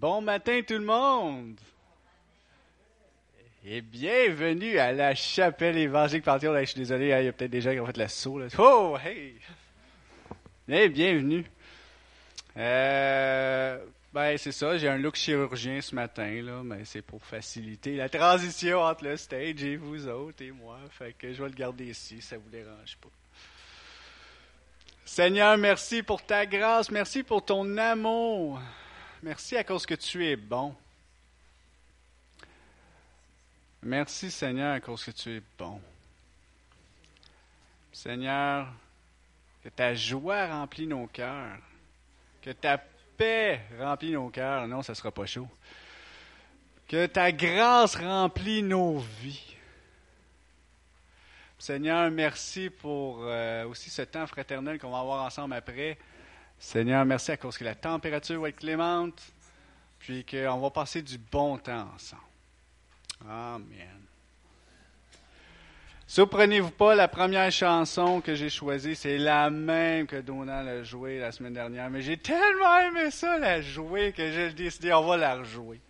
Bon matin tout le monde et bienvenue à la chapelle évangélique Panthéon. je suis désolé, il y a peut-être des gens qui ont fait le saut. Là. Oh, hey! Et bienvenue. Euh, ben, c'est ça, j'ai un look chirurgien ce matin, là, mais c'est pour faciliter la transition entre le stage et vous autres et moi. Fait que je vais le garder ici, ça vous dérange pas. Seigneur, merci pour ta grâce, merci pour ton amour. Merci à cause que tu es bon. Merci Seigneur à cause que tu es bon. Seigneur, que ta joie remplit nos cœurs, que ta paix remplit nos cœurs. Non, ça ne sera pas chaud. Que ta grâce remplit nos vies. Seigneur, merci pour euh, aussi ce temps fraternel qu'on va avoir ensemble après. Seigneur, merci à cause que la température va être clémente, puis qu'on va passer du bon temps ensemble. Amen. Surprenez-vous pas, la première chanson que j'ai choisie, c'est la même que Donald a jouée la semaine dernière. Mais j'ai tellement aimé ça, la jouer, que j'ai décidé, on va la rejouer.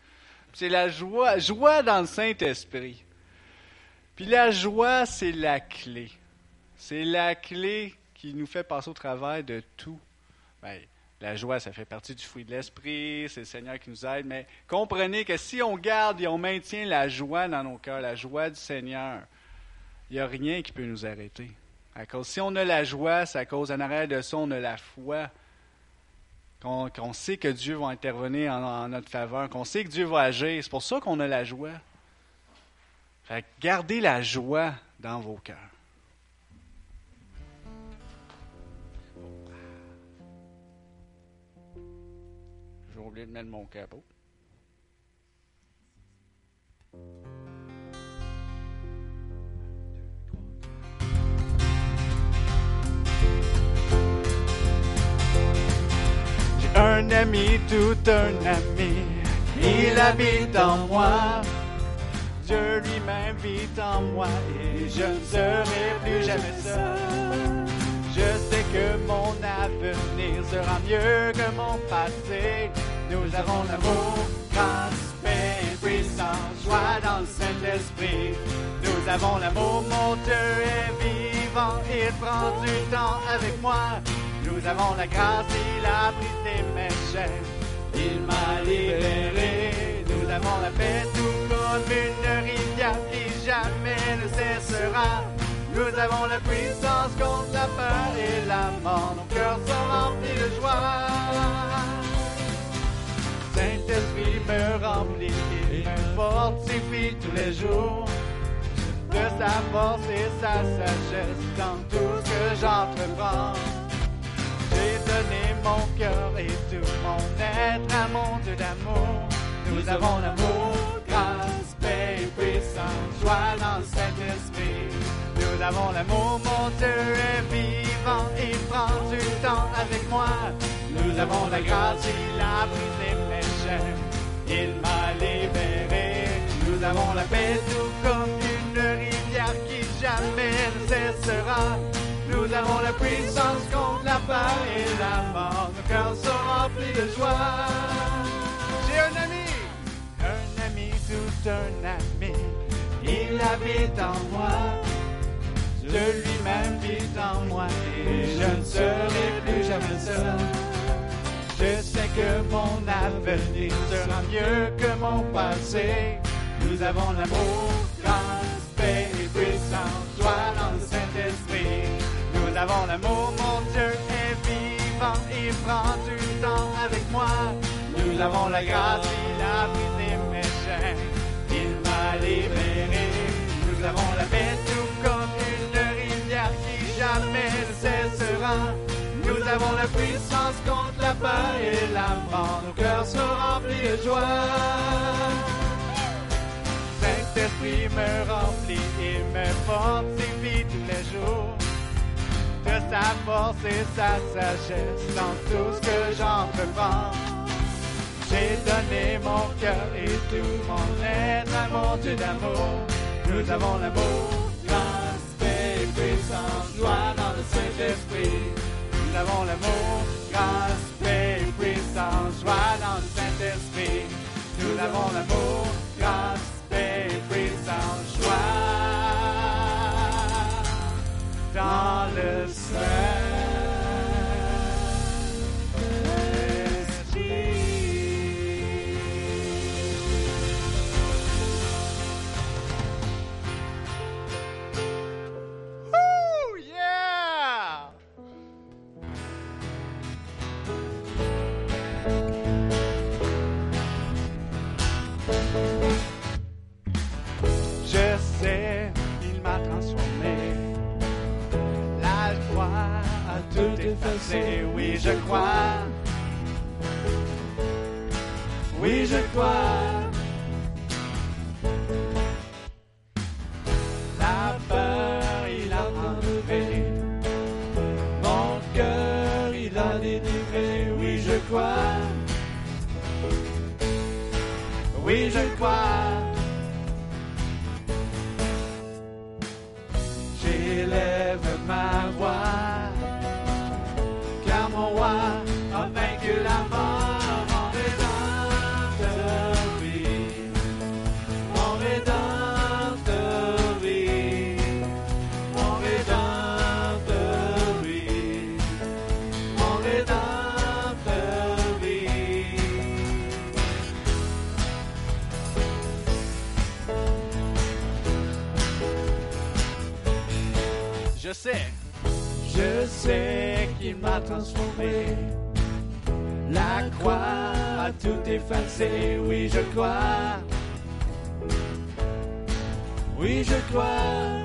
C'est la joie, joie dans le Saint-Esprit. Puis la joie, c'est la clé. C'est la clé qui nous fait passer au travail de tout Bien, la joie, ça fait partie du fruit de l'esprit, c'est le Seigneur qui nous aide, mais comprenez que si on garde et on maintient la joie dans nos cœurs, la joie du Seigneur, il n'y a rien qui peut nous arrêter. Si on a la joie, c'est à cause en arrière de ça, on a la foi, qu'on sait que Dieu va intervenir en, notre faveur, qu'on sait que Dieu va agir. C'est pour ça qu'on a la joie. Gardez la joie dans vos cœurs. Mon capot. J'ai un ami, tout un ami, il habite en moi. Dieu lui-même vit en moi et je ne serai plus jamais seul. Je sais que mon avenir sera mieux que mon passé. Nous avons l'amour, grâce, paix puissance, joie dans le Saint-Esprit. Nous avons l'amour, mon Dieu est vivant, il prend du temps avec moi. Nous avons la grâce, il a brisé mes chaînes, il m'a libéré. Nous avons la paix tout comme une rivière qui jamais ne cessera. Nous avons la puissance contre la peur et la mort. Nos cœurs sont remplis de joie. Saint-Esprit me remplit et me fortifie tous les jours de sa force et sa sagesse dans tout ce que j'entreprends. J'ai donné mon cœur et tout mon être à mon Dieu d'amour. Nous avons l'amour, grâce, paix et puissance, joie dans le Saint-Esprit. Nous avons l'amour, mon Dieu est vivant, il prend du temps avec moi. Nous avons la grâce, il a brisé il m'a libéré. Nous avons la paix tout comme une rivière qui jamais ne cessera. Nous avons la puissance contre la peur et la mort. Nos cœurs sont remplis de joie. J'ai un ami, un ami, tout un ami. Il habite en moi. De lui-même vit en moi et je ne serai plus jamais seul. Je sais que mon avenir sera mieux que mon passé. Nous avons l'amour, grâce, paix et puissance, joie dans le Saint-Esprit. Nous avons l'amour, mon Dieu est vivant, il prend du temps avec moi. Nous avons la grâce, il a brisé mes chaînes, il m'a libéré. Nous avons la paix tout comme jamais ne cessera. Nous avons la puissance contre et la mort. Nos cœurs sont remplis de joie. Saint-Esprit me remplit et me fortifie tous les jours. De sa force et sa sagesse dans tout ce que j'entreprends. J'ai donné mon cœur et tout mon être à mon Dieu d'amour. Nous avons l'amour puissance, joie dans le Saint-Esprit. Nous avons l'amour, grâce, paix, puissance, joie dans le Saint-Esprit. avons l'amour, grâce, paix sans choix. Dans le ciel. Oui, je crois. Oui, je crois. La peur, il a enlevé. Mon cœur, il a délivré. Oui, je crois. Oui, je crois. J'élève ma voix, La croix a tout effacé, oui je crois. Oui je crois.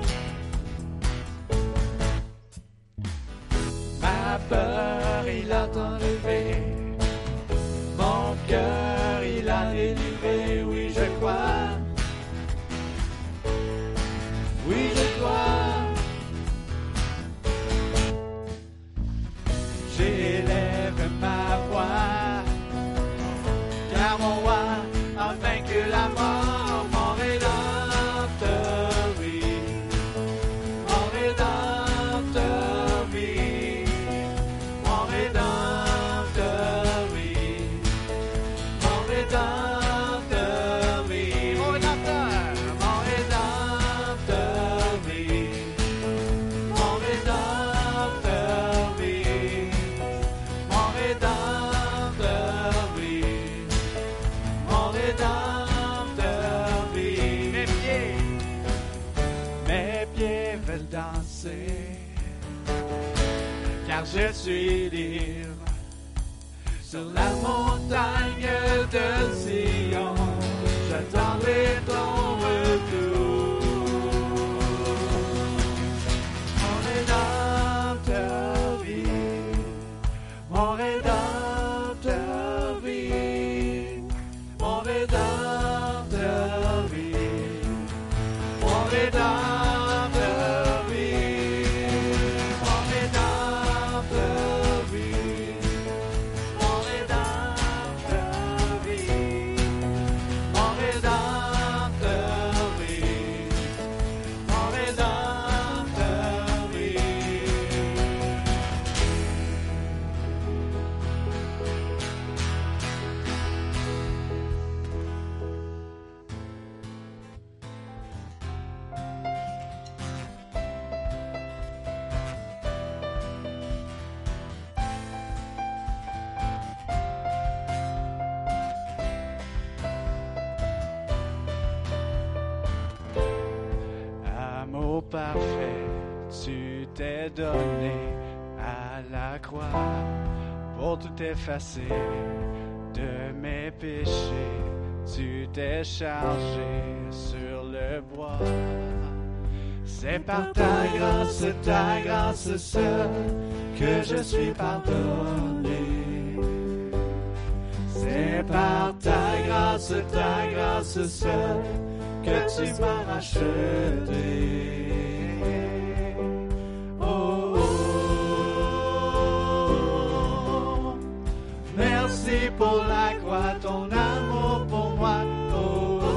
Car je effacer de mes péchés. Tu t'es chargé sur le bois. C'est par ta grâce, ta grâce seule, que je suis pardonné. C'est par ta grâce, ta grâce seule, que tu m'as racheté. Ton amour pour moi. Oh, oh,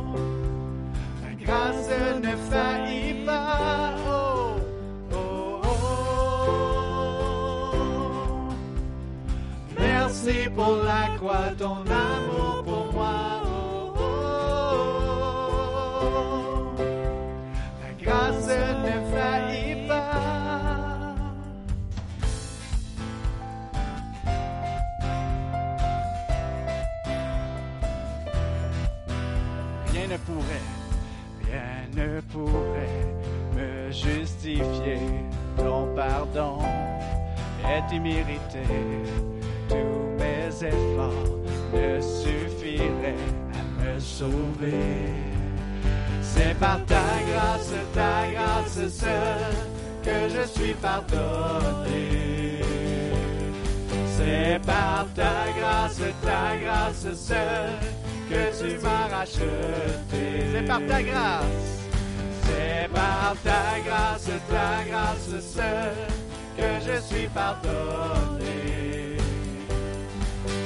oh. Ta grâce ne faillit pas. Oh, oh, oh. Merci pour la croix, ton amour est immérité. Tous mes efforts ne suffiraient à me sauver. C'est par ta grâce, ta grâce seule, que je suis pardonné. C'est par ta grâce, ta grâce seule, que tu m'as racheté. C'est par ta grâce. C'est par ta grâce, ta grâce seule, que je suis pardonné.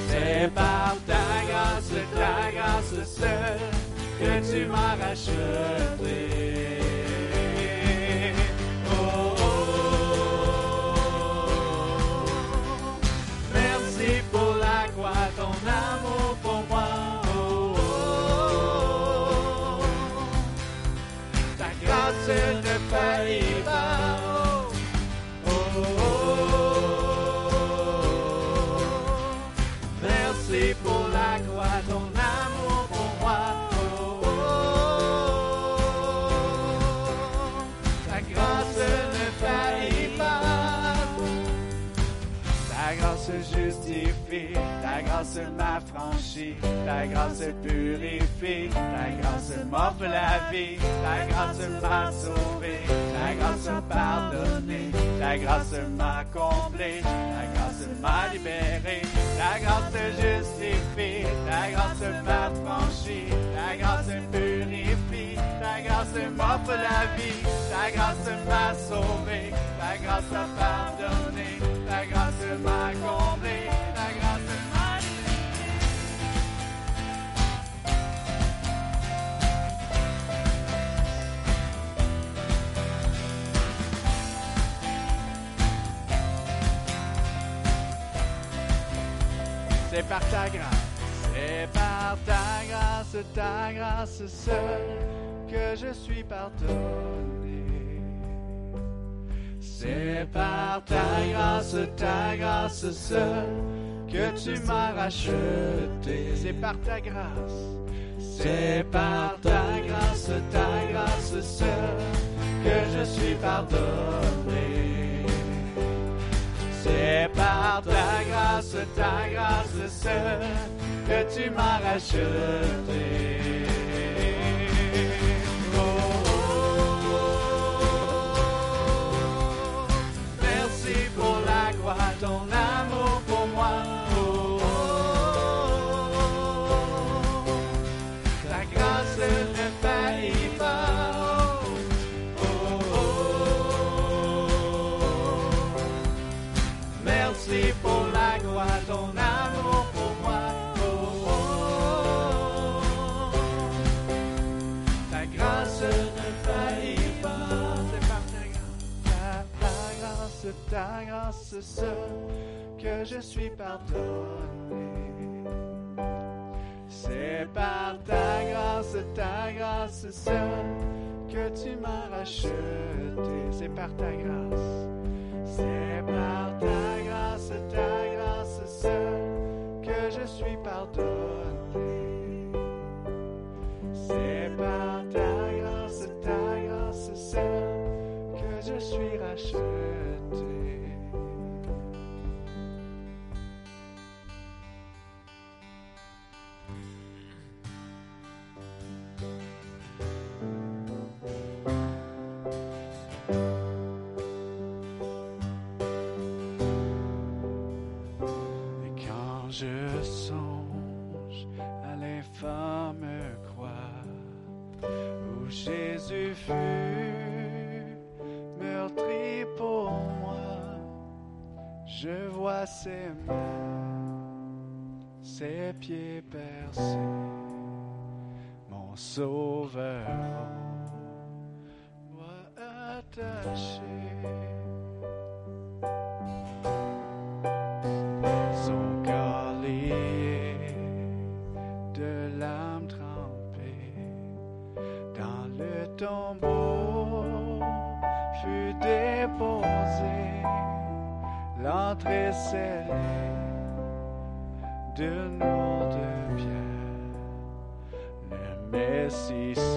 C'est par ta grâce, ta grâce seule, que tu m'as racheté. Oh, oh. Merci pour la croix, ton amour pour moi. Oh, oh. Ta grâce ne faillit ta grâce purifie, ta grâce la vie, ta grâce m'a sauvé, ta grâce m'a pardonné, ta grâce m'a comblé, ta grâce m'a libéré, ta grâce justifie, ta grâce m'affranchit, ta grâce purifie, ta grâce m'offre la vie, ta grâce m'a sauvé, ta grâce m'a pardonné, ta grâce m'a comblé, C'est par ta grâce, c'est par ta grâce, ta grâce seule, que je suis pardonné. C'est par ta grâce, ta grâce seule, que tu m'as racheté. C'est par ta grâce, c'est par ta grâce, ta grâce seule, que je suis pardonné. C'est par ta grâce, ta grâce seule, que tu m'as racheté. Oh, oh, oh. Merci pour la croix, ton amour grâce que je suis pardonné. C'est par ta grâce, ta grâce seule que tu m'as racheté. C'est par ta grâce. C'est par ta grâce, ta grâce seule que je suis pardonné. C'est par ta grâce, ta grâce seule que je suis racheté. Meurtri pour moi, je vois ses mains, ses pieds percés, mon sauveur au bois attaché. Le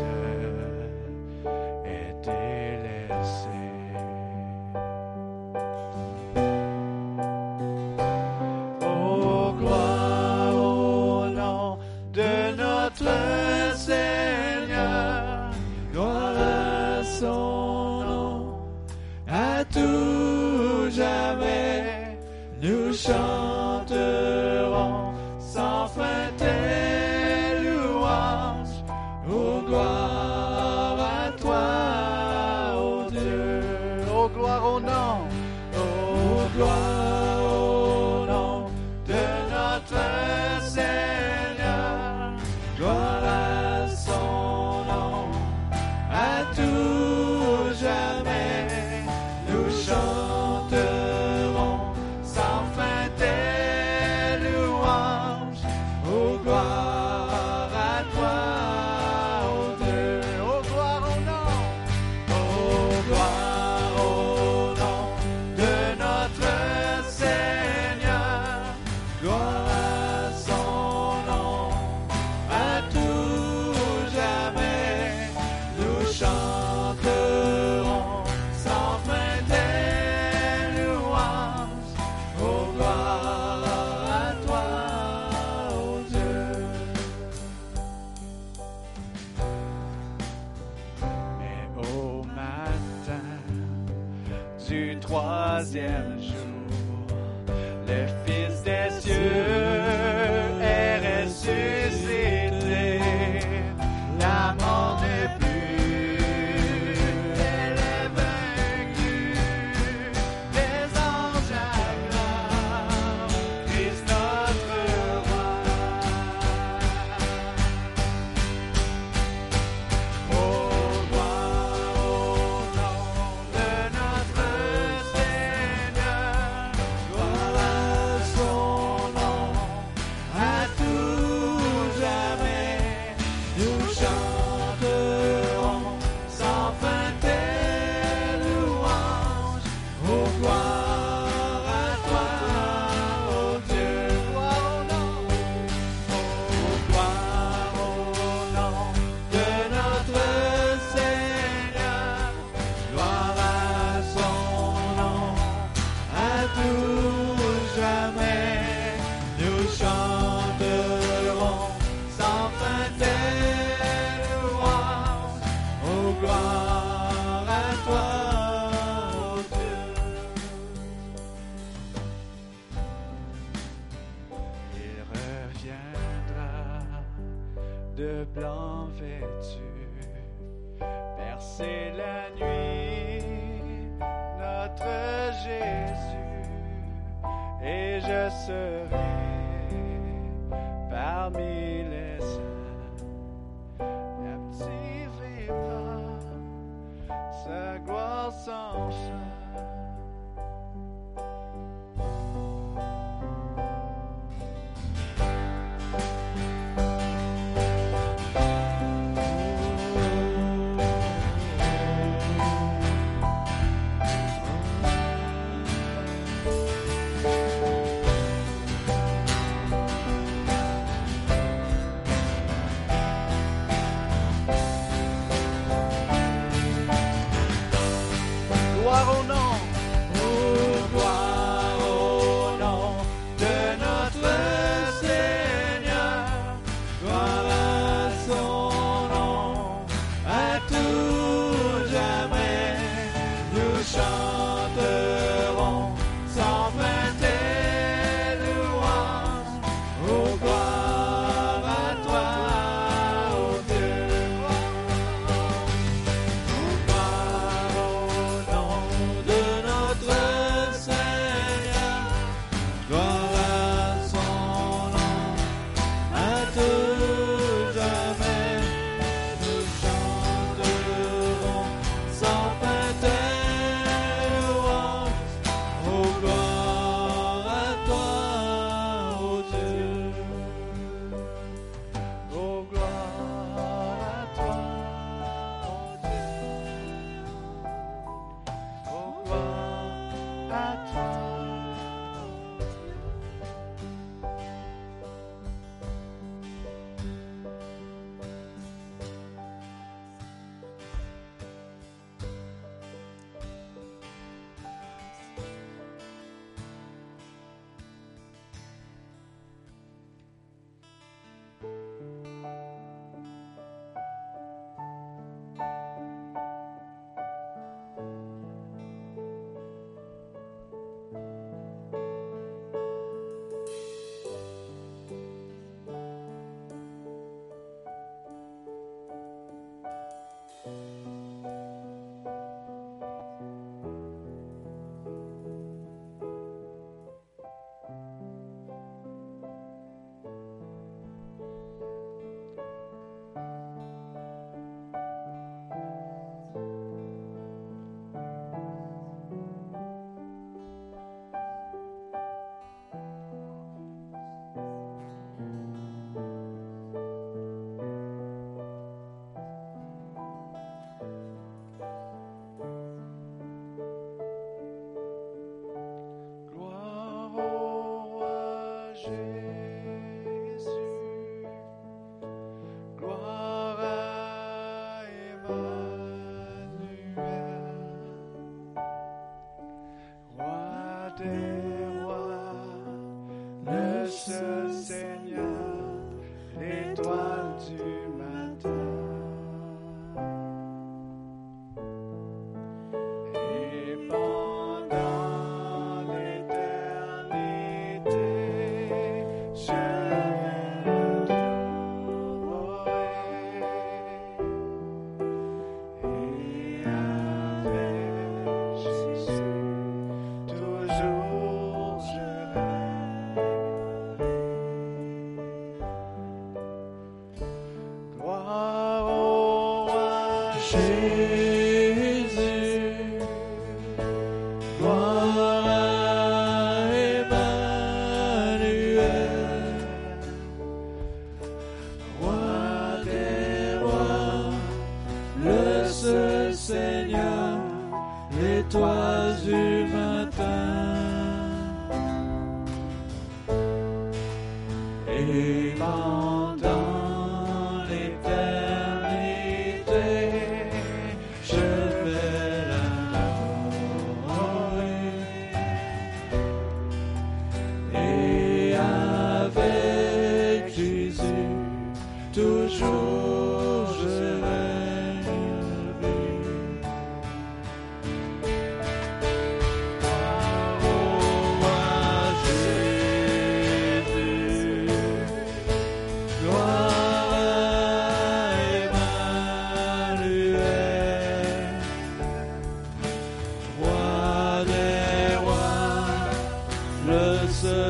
le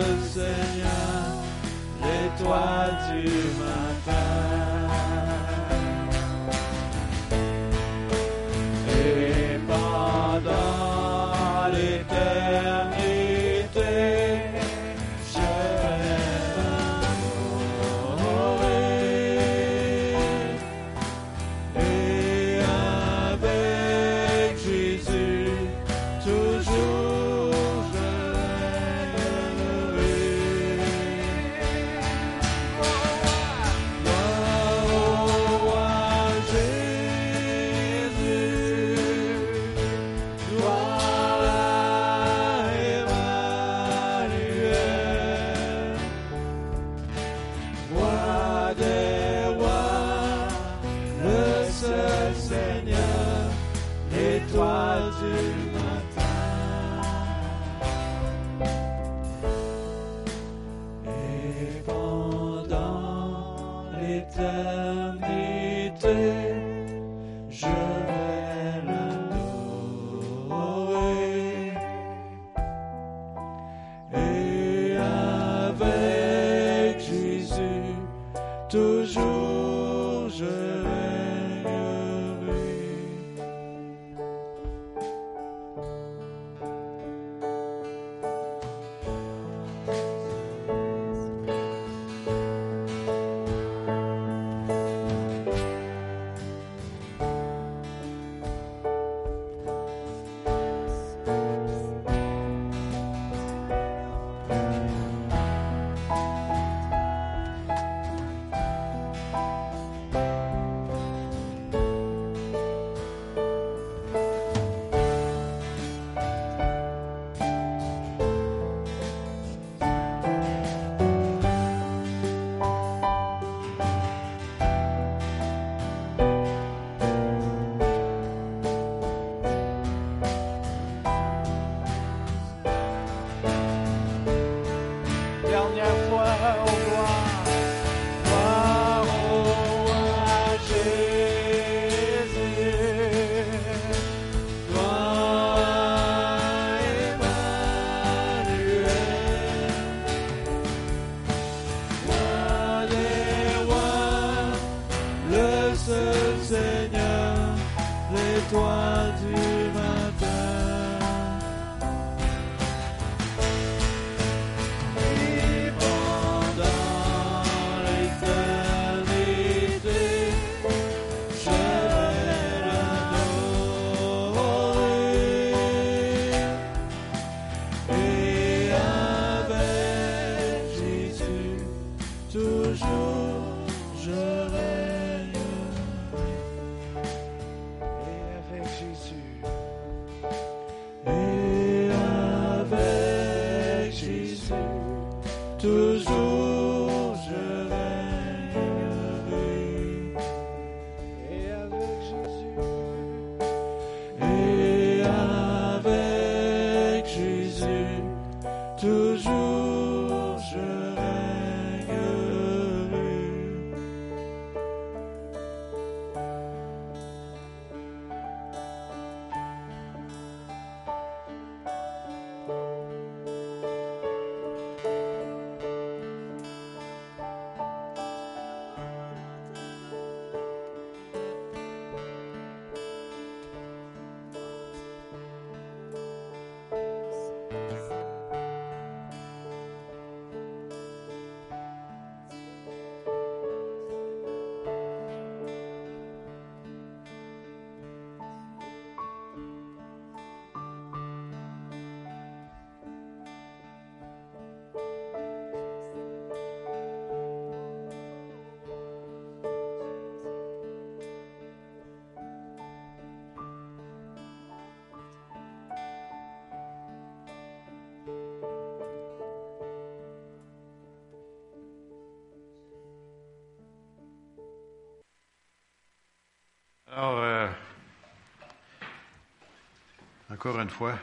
encore une fois,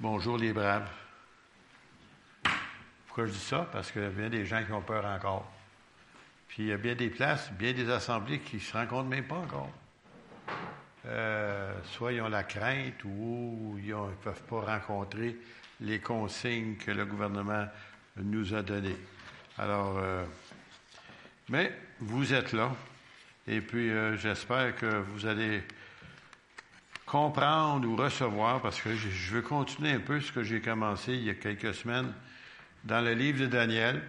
bonjour les braves. Pourquoi je dis ça? Parce qu'il y a bien des gens qui ont peur encore. Puis il y a bien des places, bien des assemblées qui ne se rencontrent même pas encore. Euh, soit ils ont la crainte ou ils ne peuvent pas rencontrer les consignes que le gouvernement nous a données. Alors, euh, mais vous êtes là, et puis euh, j'espère que vous allez comprendre ou recevoir, parce que je veux continuer un peu ce que j'ai commencé il y a quelques semaines dans le livre de Daniel.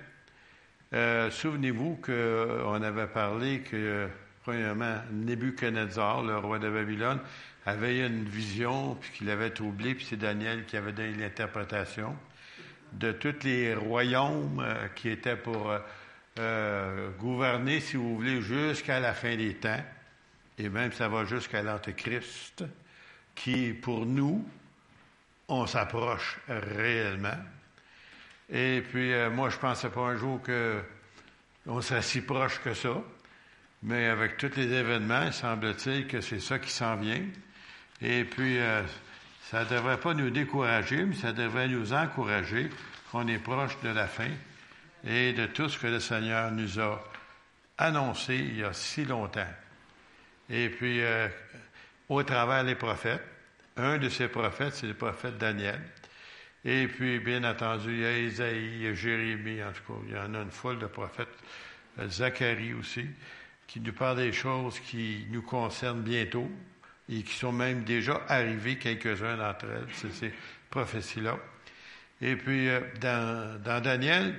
Euh, souvenez-vous qu'on avait parlé que, premièrement, Nebuchadnezzar, le roi de Babylone, avait une vision, puis qu'il avait oublié, puis c'est Daniel qui avait donné l'interprétation de tous les royaumes euh, qui étaient pour euh, gouverner, si vous voulez, jusqu'à la fin des temps, et même ça va jusqu'à l'Antéchrist, qui, pour nous, on s'approche réellement. Et puis, euh, moi, je ne pensais pas un jour qu'on serait si proche que ça. Mais avec tous les événements, il semble-t-il que c'est ça qui s'en vient. Et puis, euh, ça ne devrait pas nous décourager, mais ça devrait nous encourager qu'on est proche de la fin et de tout ce que le Seigneur nous a annoncé il y a si longtemps. Et puis, euh, au travers des prophètes, un de ces prophètes, c'est le prophète Daniel. Et puis, bien entendu, il y a Isaïe, il y a Jérémie, en tout cas, il y en a une foule de prophètes, euh, Zacharie aussi, qui nous parlent des choses qui nous concernent bientôt et qui sont même déjà arrivées, quelques-uns d'entre elles, c'est ces prophéties-là. Et puis, euh, dans, Daniel,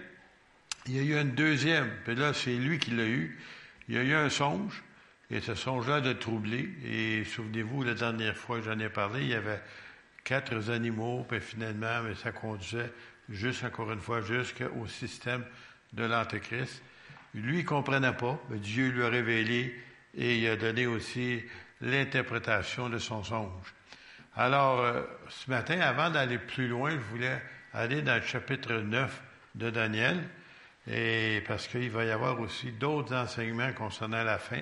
il y a eu une deuxième, puis là, c'est lui qui l'a eu. Il y a eu un songe, et ce songe-là de troubler. Et souvenez-vous, la dernière fois que j'en ai parlé, il y avait quatre animaux, puis finalement, mais ça conduisait juste, encore une fois, jusqu'au système de l'Antéchrist. Lui, il comprenait pas, mais Dieu lui a révélé et il a donné aussi l'interprétation de son songe. Alors, euh, ce matin, avant d'aller plus loin, je voulais aller dans le chapitre 9 de Daniel, et parce qu'il va y avoir aussi d'autres enseignements concernant la fin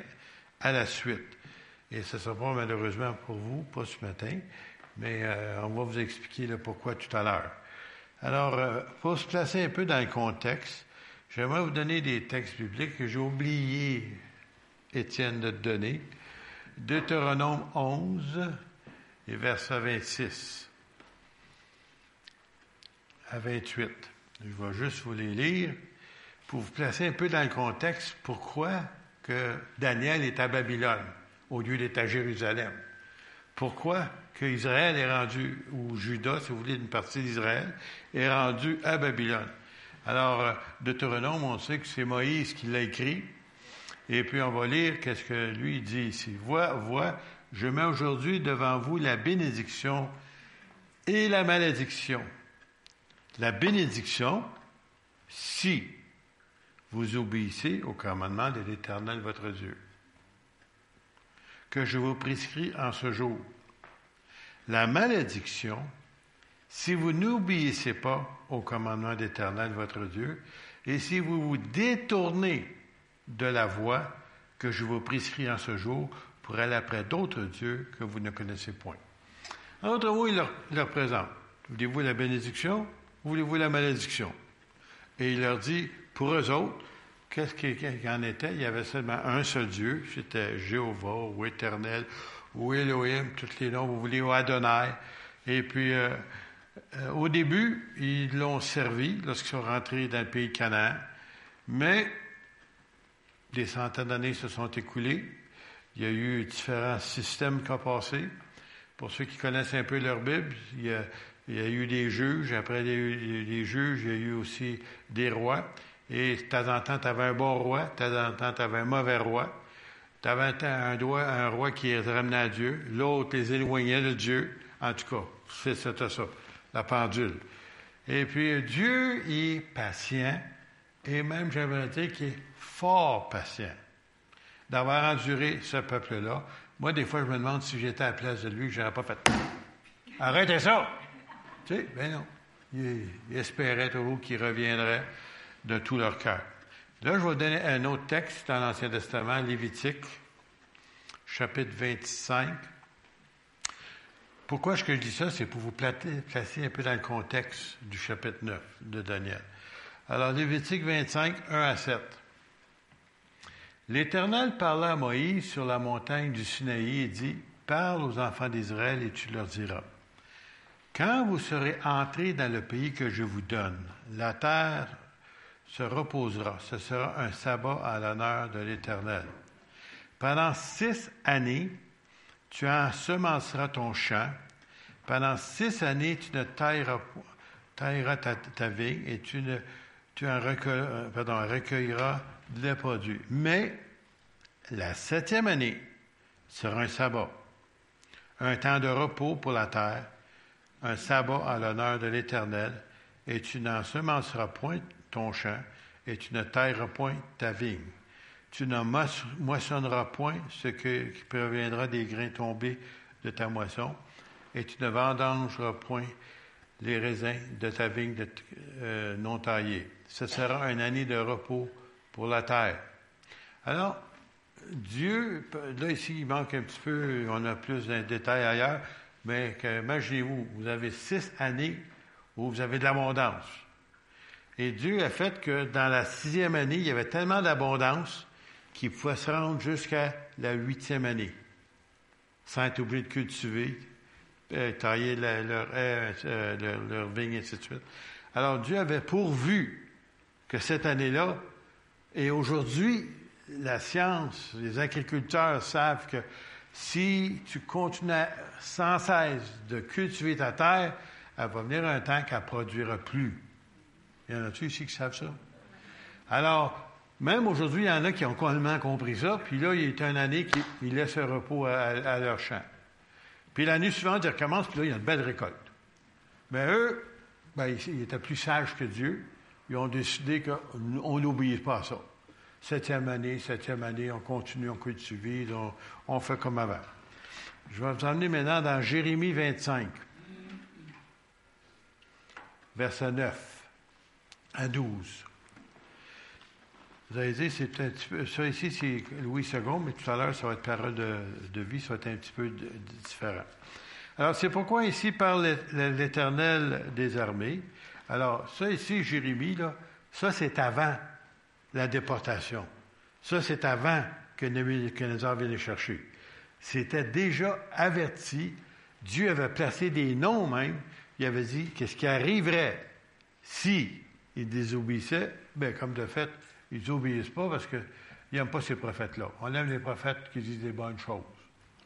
à la suite. Et ce ne sera pas malheureusement pour vous, pas ce matin, mais euh, on va vous expliquer le pourquoi tout à l'heure. Alors, euh, pour se placer un peu dans le contexte, j'aimerais vous donner des textes bibliques que j'ai oublié, Étienne, de te donner. Deutéronome 11 et verset 26 à 28. Je vais juste vous les lire pour vous placer un peu dans le contexte pourquoi que Daniel est à Babylone au lieu d'être à Jérusalem. Pourquoi qu'Israël est rendu, ou Judas, si vous voulez, une partie d'Israël, est rendu à Babylone? Alors, euh, Deutéronome, on sait que c'est Moïse qui l'a écrit. Et puis, on va lire qu'est-ce que lui dit ici. Vois, vois, je mets aujourd'hui devant vous la bénédiction et la malédiction. La bénédiction, si vous obéissez au commandement de l'Éternel votre Dieu que je vous prescris en ce jour. La malédiction, si vous n'obéissez pas au commandement d'Éternel, votre Dieu, et si vous vous détournez de la voie que je vous prescris en ce jour pour aller après d'autres dieux que vous ne connaissez point. En d'autres mots, il leur, leur présente. Voulez-vous la bénédiction? Voulez-vous la malédiction? Et il leur dit, pour eux autres, Qu'est-ce qu'il en était? Il y avait seulement un seul Dieu, c'était Jéhovah ou Éternel ou Elohim, tous les noms, vous voulez, ou Adonai. Et puis, euh, euh, au début, ils l'ont servi lorsqu'ils sont rentrés dans le pays de Canaan, mais des centaines d'années se sont écoulées. Il y a eu différents systèmes qui ont passé. Pour ceux qui connaissent un peu leur Bible, il y a, eu des juges, après les juges, il y a eu aussi des rois. Et de temps en temps, tu avais un bon roi, de temps en temps, tu avais un mauvais roi. Tu avais un, un, roi qui les ramenait à Dieu, l'autre les éloignait de Dieu. En tout cas, c'était ça, la pendule. Et puis, Dieu est patient, et même, j'aimerais dire qu'il est fort patient d'avoir enduré ce peuple-là. Moi, des fois, je me demande si j'étais à la place de lui, je n'aurais pas fait. Arrêtez ça! Tu sais, ben non. Il, il espérait toujours qu'il reviendrait de tout leur cœur. Là, je vais vous donner un autre texte dans l'Ancien Testament, Lévitique, chapitre 25. pourquoi je dis ça? C'est pour vous placer un peu dans le contexte du chapitre 9 de Daniel. Alors, Lévitique 25, 1 à 7. L'Éternel parla à Moïse sur la montagne du Sinaï et dit, Parle aux enfants d'Israël et tu leur diras, Quand vous serez entrés dans le pays que je vous donne, la terre se reposera. Ce sera un sabbat à l'honneur de l'Éternel. Pendant six années, tu ensemenceras ton champ. Pendant six années, tu ne tailleras, ta, vigne et tu, ne, tu en recueilleras les produits. Mais la septième année sera un sabbat, un temps de repos pour la terre, un sabbat à l'honneur de l'Éternel, et tu n'ensemenceras point ton champ, et tu ne tailleras point ta vigne. Tu ne moissonneras point ce qui proviendra des grains tombés de ta moisson, et tu ne vendangeras point les raisins de ta vigne euh, non taillée. Ce sera une année de repos pour la terre. Alors, Dieu, là ici, il manque un petit peu, on a plus de détails ailleurs, mais imaginez-vous, vous avez six années où vous avez de l'abondance. Et Dieu a fait que dans la sixième année, il y avait tellement d'abondance qu'il pouvait se rendre jusqu'à la huitième année, sans être obligé de cultiver, euh, tailler leur, euh, leur, leur et ainsi. Alors Dieu avait pourvu que cette année-là, et aujourd'hui, la science, les agriculteurs savent que si tu continues sans cesse de cultiver ta terre, elle va venir un temps qu'elle ne produira plus. Il y en a-tu ici qui savent ça? Alors, même aujourd'hui, il y en a qui ont complètement compris ça, puis là, il a une année qui laissent un repos à, leur champ. Puis l'année suivante, ils recommencent, puis là, il y a une belle récolte. Mais eux, ben, ils étaient plus sages que Dieu ils ont décidé qu'on n'oublie pas ça. Septième année, septième année, on continue, on cultive, on, on fait comme avant. Je vais vous emmener maintenant dans Jérémie 25, verset 9 à 12. Vous avez dit, c'est un petit peu, ça ici, c'est Louis II, mais tout à l'heure, ça va être parole de, de, vie, ça va être un petit peu différent. Alors, c'est pourquoi ici parle l'Éternel des armées. Alors, ça ici, Jérémie, là, ça c'est avant la déportation. Ça c'est avant que Nebuchadnezzar vienne les chercher. C'était déjà averti. Dieu avait placé des noms même. Il avait dit qu'est-ce qui arriverait si ils désobéissaient. Bien, comme de fait, ils n'obéissent pas parce qu'ils n'aiment pas ces prophètes-là. On aime les prophètes qui disent des bonnes choses.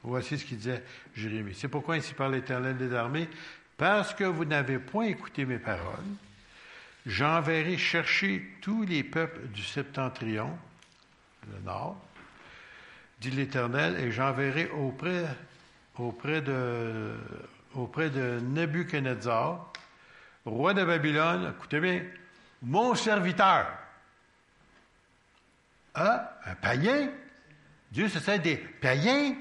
Voici ce qu'il disait Jérémie. C'est pourquoi ici par l'Éternel des armées, parce que vous n'avez point écouté mes paroles, j'enverrai chercher tous les peuples du septentrion, le nord, dit l'Éternel, et j'enverrai auprès, auprès, de, auprès de Nebuchadnezzar, roi de Babylone, écoutez bien, mon serviteur. Ah, un païen? Dieu se sert des païens?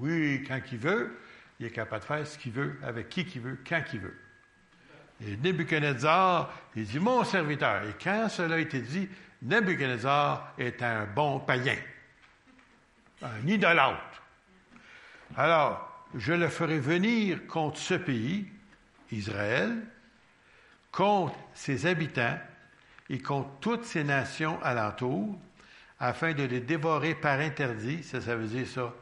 Oui, quand il veut il est capable de faire ce qu'il veut, avec qui qu'il veut, quand qu'il veut. Et Nebuchadnezzar, il dit mon serviteur. Et quand cela a été dit, Nebuchadnezzar est un bon païen, un idolâtre. Alors, je le ferai venir contre ce pays, Israël, contre ses habitants et contre toutes ces nations alentour, afin de les dévorer par interdit, ça, veut dire ça,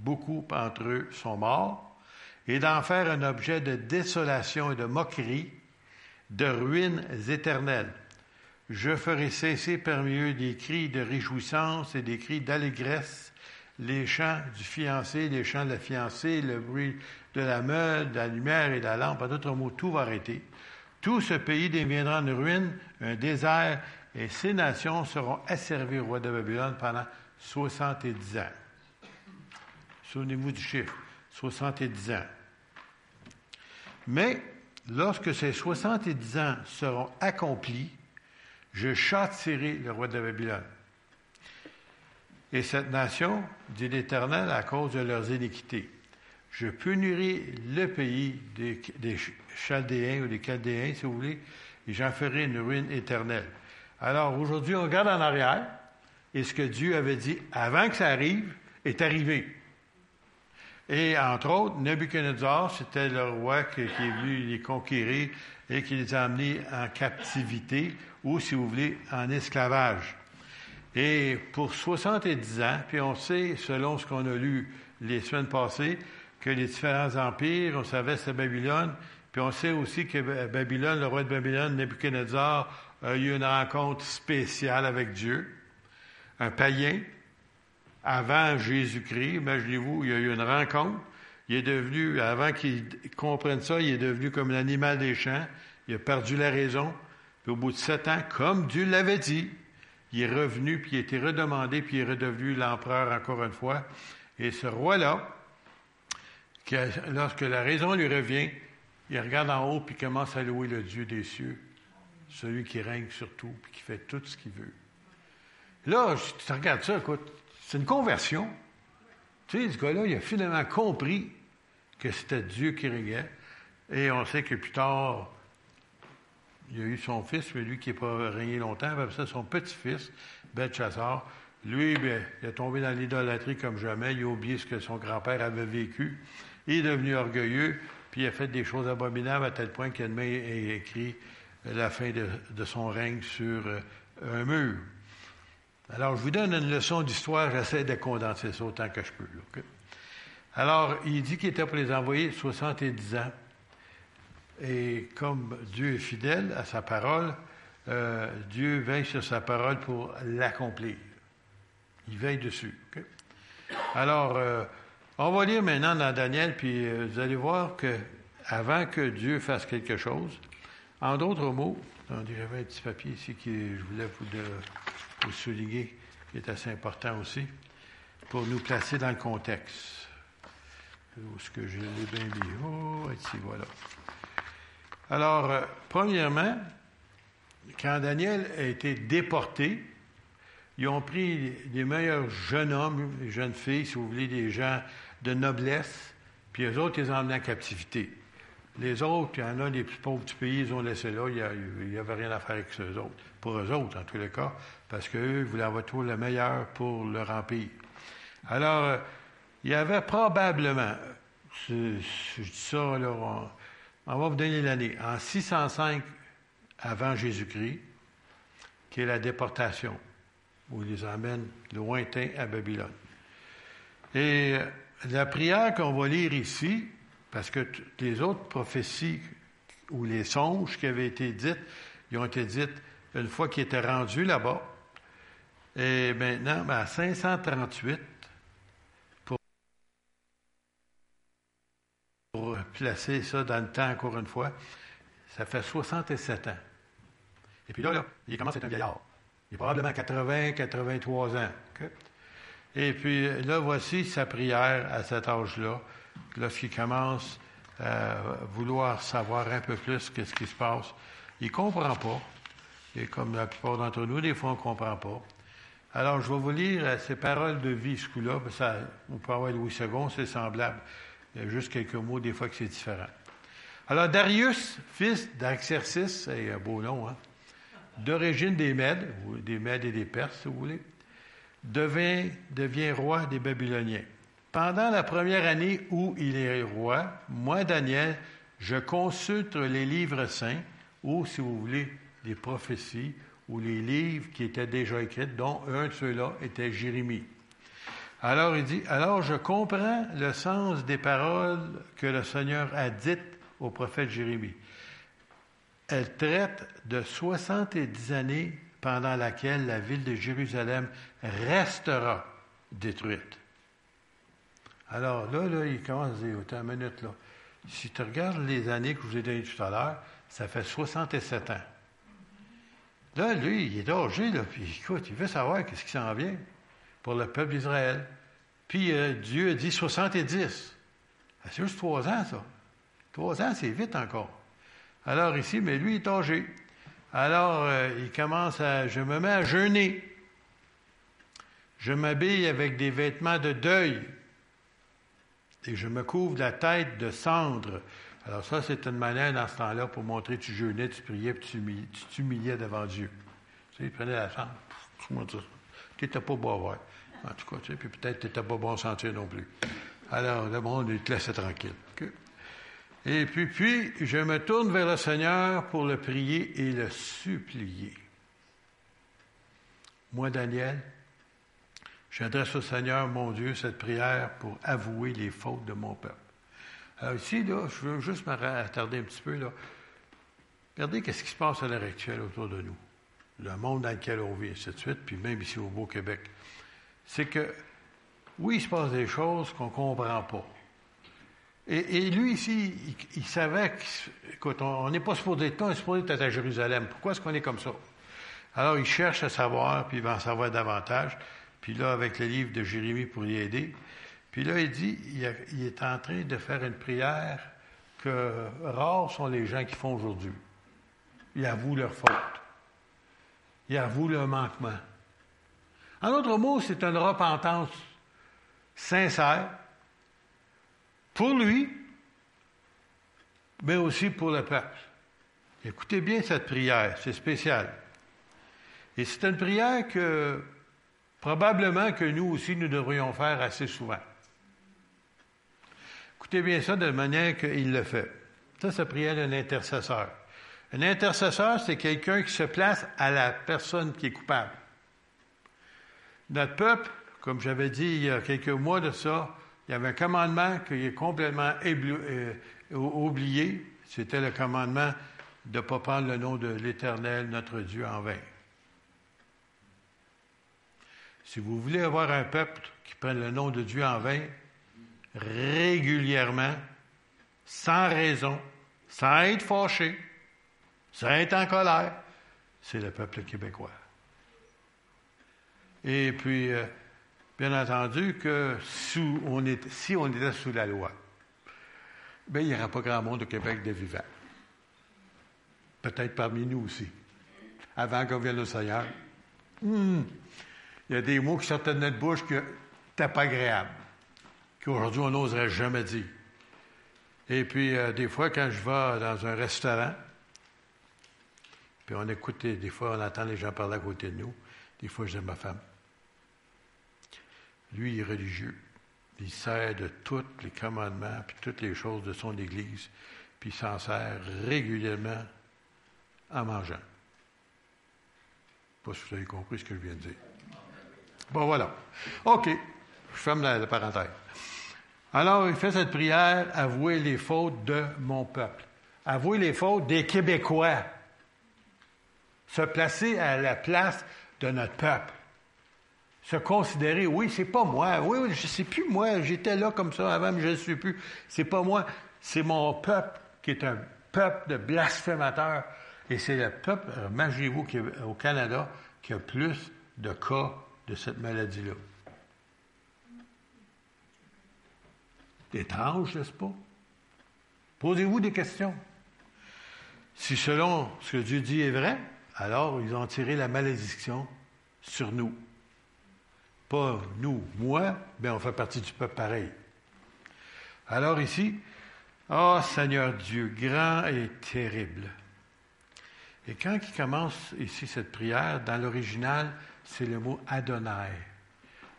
beaucoup entre eux sont morts, et d'en faire un objet de désolation et de moquerie, de ruines éternelles. Je ferai cesser parmi eux des cris de réjouissance et des cris d'allégresse, les chants du fiancé, les chants de la fiancée, le bruit de la meule, de la lumière et de la lampe. En d'autres mots, tout va arrêter. Tout ce pays deviendra une ruine, un désert, et ces nations seront asservies au roi de Babylone pendant 70 ans. Souvenez-vous du chiffre, 70 ans. Mais lorsque ces 70 ans seront accomplis, je châtirai le roi de Babylone. Et cette nation, dit l'Éternel, à cause de leurs iniquités. Je punirai le pays des, Chaldéens ou des Chaldéens, si vous voulez, et j'en ferai une ruine éternelle. Alors aujourd'hui, on regarde en arrière, et ce que Dieu avait dit avant que ça arrive est arrivé. Et entre autres, Nebuchadnezzar, c'était le roi qui, est venu les conquérir et qui les a amenés en captivité ou, si vous voulez, en esclavage. Et pour 70 ans, puis on sait, selon ce qu'on a lu les semaines passées, que les différents empires, on savait c'est Babylone, puis on sait aussi que Babylone, le roi de Babylone, Nebuchadnezzar, a eu une rencontre spéciale avec Dieu, un païen, avant Jésus-Christ. Imaginez-vous, il a eu une rencontre. Il est devenu, avant qu'il comprenne ça, il est devenu comme l'animal des champs. Il a perdu la raison. Puis au bout de sept ans, comme Dieu l'avait dit, il est revenu, puis il a été redemandé, puis il est redevenu l'empereur encore une fois. Et ce roi-là, lorsque la raison lui revient, il regarde en haut, puis commence à louer le Dieu des cieux, celui qui règne sur tout, puis qui fait tout ce qu'il veut. Là, tu regardes ça, écoute, c'est une conversion. Tu sais, ce gars-là, il a finalement compris que c'était Dieu qui régnait. Et on sait que plus tard, il a eu son fils, mais lui qui n'a pas régné longtemps, après ça, son petit-fils, Belshazzar. Lui, bien, il est tombé dans l'idolâtrie comme jamais. Il a oublié ce que son grand-père avait vécu. Il est devenu orgueilleux, puis il a fait des choses abominables à tel point qu'il a écrit la fin de, son règne sur euh, un mur. Alors, je vous donne une leçon d'histoire, j'essaie de condenser ça autant que je peux. Alors, il dit qu'il était pour les envoyer 70 ans. Et comme Dieu est fidèle à sa parole, euh, Dieu veille sur sa parole pour l'accomplir. Il veille dessus. Alors, euh, on va lire maintenant dans Daniel, puis euh, vous allez voir que avant que Dieu fasse quelque chose, en d'autres mots, j'avais un petit papier ici que je voulais vous, souligner, qui est assez important aussi, pour nous placer dans le contexte. Où est-ce que je l'ai bien mis? Oh, ici, voilà. Alors, euh, premièrement, quand Daniel a été déporté, ils ont pris les meilleurs jeunes hommes, les jeunes filles, si vous voulez, des gens de noblesse, puis eux autres, ils les emmenés en captivité. Les autres, il y en a des plus pauvres du pays, ils ont laissé là, il n'y avait rien à faire avec eux autres. Pour eux autres, en tous les cas, parce qu'eux voulaient avoir tout le meilleur pour leur empire. Alors, euh, il y avait probablement, je, dis ça, là, on, on, va vous donner l'année, en 605 avant Jésus-Christ, qui est la déportation, où ils les emmènent lointain à Babylone. Et euh, la prière qu'on va lire ici, parce que les autres prophéties ou les songes qui avaient été dites, ils ont été dites une fois qu'ils étaient rendus là-bas. Et maintenant, ben, à 538, pour, placer ça dans le temps encore une fois, ça fait 67 ans. Et puis là, là il commence à être un vieillard. Il est probablement 80, 83 ans. Et puis là, voici sa prière à cet âge-là, lorsqu'il commence à vouloir savoir un peu plus qu'est-ce qui se passe. Il ne comprend pas. Et comme la plupart d'entre nous, des fois, on ne comprend pas. Alors, je vais vous lire euh, ces paroles de vie, ce coup-là. Ça, vous pouvez avoir Louis II, c'est semblable. Il y a juste quelques mots, des fois, que c'est différent. Alors, Darius, fils d'Axercis, c'est un beau nom, hein, d'origine des Mèdes, ou des Mèdes et des Perses, si vous voulez, devient, roi des Babyloniens. Pendant la première année où il est roi, moi, Daniel, je consulte les livres saints, ou, si vous voulez, les prophéties, ou les livres qui étaient déjà écrits, dont un de ceux-là était Jérémie. Alors il dit, alors je comprends le sens des paroles que le Seigneur a dites au prophète Jérémie. Elle traite de 70 années pendant laquelle la ville de Jérusalem restera détruite. Alors là, là, il commence à dire, attends une minute, là. Si tu regardes les années que je vous ai données tout à l'heure, ça fait 67 ans. Là, lui, il est âgé, là, puis écoute, il veut savoir qu'est-ce qui s'en vient pour le peuple d'Israël. Puis euh, Dieu a dit 70. Ah, c'est juste trois ans, ça. Trois ans, c'est vite encore. Alors ici, mais lui, il est âgé. Alors, euh, il commence à, je me mets à jeûner. Je m'habille avec des vêtements de deuil. Et je me couvre la tête de cendre. Alors ça, c'est une manière dans ce temps-là pour montrer que tu jeûnais, tu priais, puis tu t'humiliais devant Dieu. Tu sais, il prenait la chambre. Tu n'étais pas beau à voir. En tout cas, tu sais, puis peut-être tu n'étais pas bon sentir non plus. Alors, le monde, il te laisse tranquille. Et puis, puis, je me tourne vers le Seigneur pour le prier et le supplier. Moi, Daniel, j'adresse au Seigneur, mon Dieu, cette prière pour avouer les fautes de mon peuple. Alors ici, là, je veux juste m'attarder un petit peu. Là. Regardez qu'est-ce qui se passe à l'heure actuelle autour de nous. Le monde dans lequel on vit, ainsi de suite, puis même ici au Beau-Québec. C'est que, oui, il se passe des choses qu'on ne comprend pas. Et, lui, ici, il, savait qu'on n'est pas supposé être là, on est supposé être à Jérusalem. Pourquoi est-ce qu'on est comme ça? Alors, il cherche à savoir, puis il va en savoir davantage. Puis là, avec le livre de Jérémie pour y aider. Puis là, il dit, il, est en train de faire une prière que rares sont les gens qui font aujourd'hui. Ils avouent leur faute. Ils avouent leur manquement. En d'autres mots, c'est une repentance sincère pour lui, mais aussi pour le peuple. Écoutez bien cette prière, c'est spécial. Et c'est une prière que probablement que nous aussi, nous devrions faire assez souvent. Écoutez bien ça de la manière qu'il le fait. Ça, c'est prière d'un intercesseur. Un intercesseur, c'est quelqu'un qui se place à la personne qui est coupable. Notre peuple, comme j'avais dit il y a quelques mois de ça, il y avait un commandement qui est complètement euh, oublié. C'était le commandement de ne pas prendre le nom de l'Éternel, notre Dieu, en vain. Si vous voulez avoir un peuple qui prenne le nom de Dieu en vain, régulièrement, sans raison, sans être fâché, sans être en colère, c'est le peuple québécois. Et puis, euh, bien entendu que si on, était sous la loi, bien, il n'y aura pas grand monde au Québec de vivants. Peut-être parmi nous aussi. Avant qu'on vienne au Seigneur. Hmm. Il y a des mots qui sortent de notre bouche que n'étaient pas agréables, qu'aujourd'hui on n'oserait jamais dire. Et puis, euh, des fois, quand je vais dans un restaurant, puis on écoute, des fois, on entend les gens parler à côté de nous, des fois, j'aime ma femme. Lui, il est religieux. Il sert de tous les commandements, puis toutes les choses de son Église, puis il s'en sert régulièrement en mangeant. Je ne sais pas si vous avez compris ce que je viens de dire. Bon, voilà. OK. Je ferme la, parenthèse. Alors, il fait cette prière, avouer les fautes de mon peuple. Avouer les fautes des Québécois. Se placer à la place de notre peuple. Se considérer, oui, c'est pas moi. Oui, je sais plus moi. J'étais là comme ça avant, mais je ne suis plus. C'est pas moi. C'est mon peuple qui est un peuple de blasphémateurs. Et c'est le peuple, imaginez-vous, au Canada, qui a plus de cas de cette maladie-là. Étrange, n'est-ce pas? Posez-vous des questions. Si selon ce que Dieu dit est vrai, alors ils ont tiré la malédiction sur nous. Pas nous, moi, mais on fait partie du peuple pareil. Alors ici, oh Seigneur Dieu, grand et terrible. Et quand il commence ici cette prière, dans l'original, c'est le mot Adonai.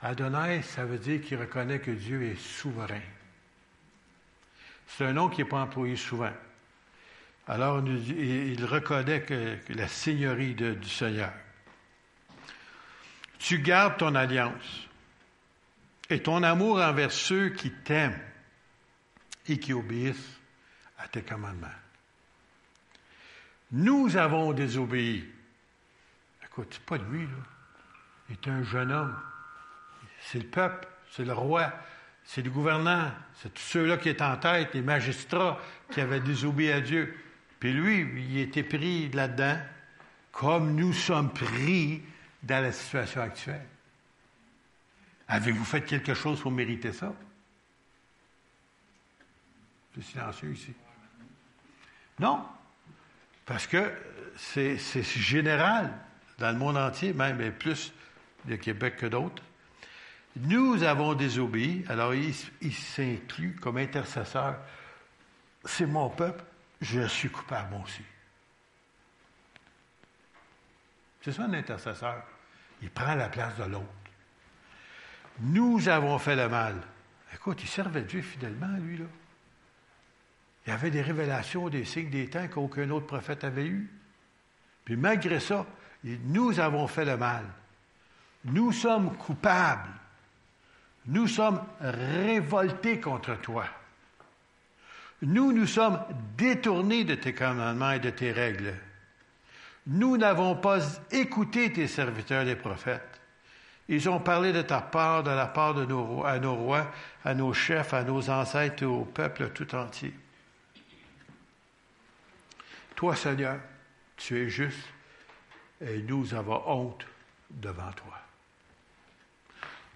Adonai, ça veut dire qu'il reconnaît que Dieu est souverain. C'est un nom qui n'est pas employé souvent. Alors, il reconnaît que, la seigneurie du Seigneur. Tu gardes ton alliance et ton amour envers ceux qui t'aiment et qui obéissent à tes commandements. Nous avons désobéi. Écoute, c'est pas lui, là est un jeune homme. C'est le peuple, c'est le roi, c'est le gouvernant, c'est tous ceux-là qui étaient en tête, les magistrats qui avaient désobéi à Dieu. Puis lui, il était pris là-dedans, comme nous sommes pris dans la situation actuelle. Avez-vous fait quelque chose pour mériter ça? C'est silencieux ici. Non, parce que c'est général dans le monde entier, même, et plus de Québec que d'autres. Nous avons désobéi, alors il, s'inclut comme intercesseur. C'est mon peuple, je suis coupable aussi. C'est ça un intercesseur. Il prend la place de l'autre. Nous avons fait le mal. Écoute, il servait Dieu fidèlement, lui, là. Il avait des révélations, des signes, des temps qu'aucun autre prophète avait eu. Puis malgré ça, nous avons fait le mal. Nous sommes coupables. Nous sommes révoltés contre toi. Nous nous sommes détournés de tes commandements et de tes règles. Nous n'avons pas écouté tes serviteurs les prophètes. Ils ont parlé de ta part, de la part de nos, à nos rois, à nos chefs, à nos ancêtres et au peuple tout entier. Toi, Seigneur, tu es juste et nous avons honte devant toi.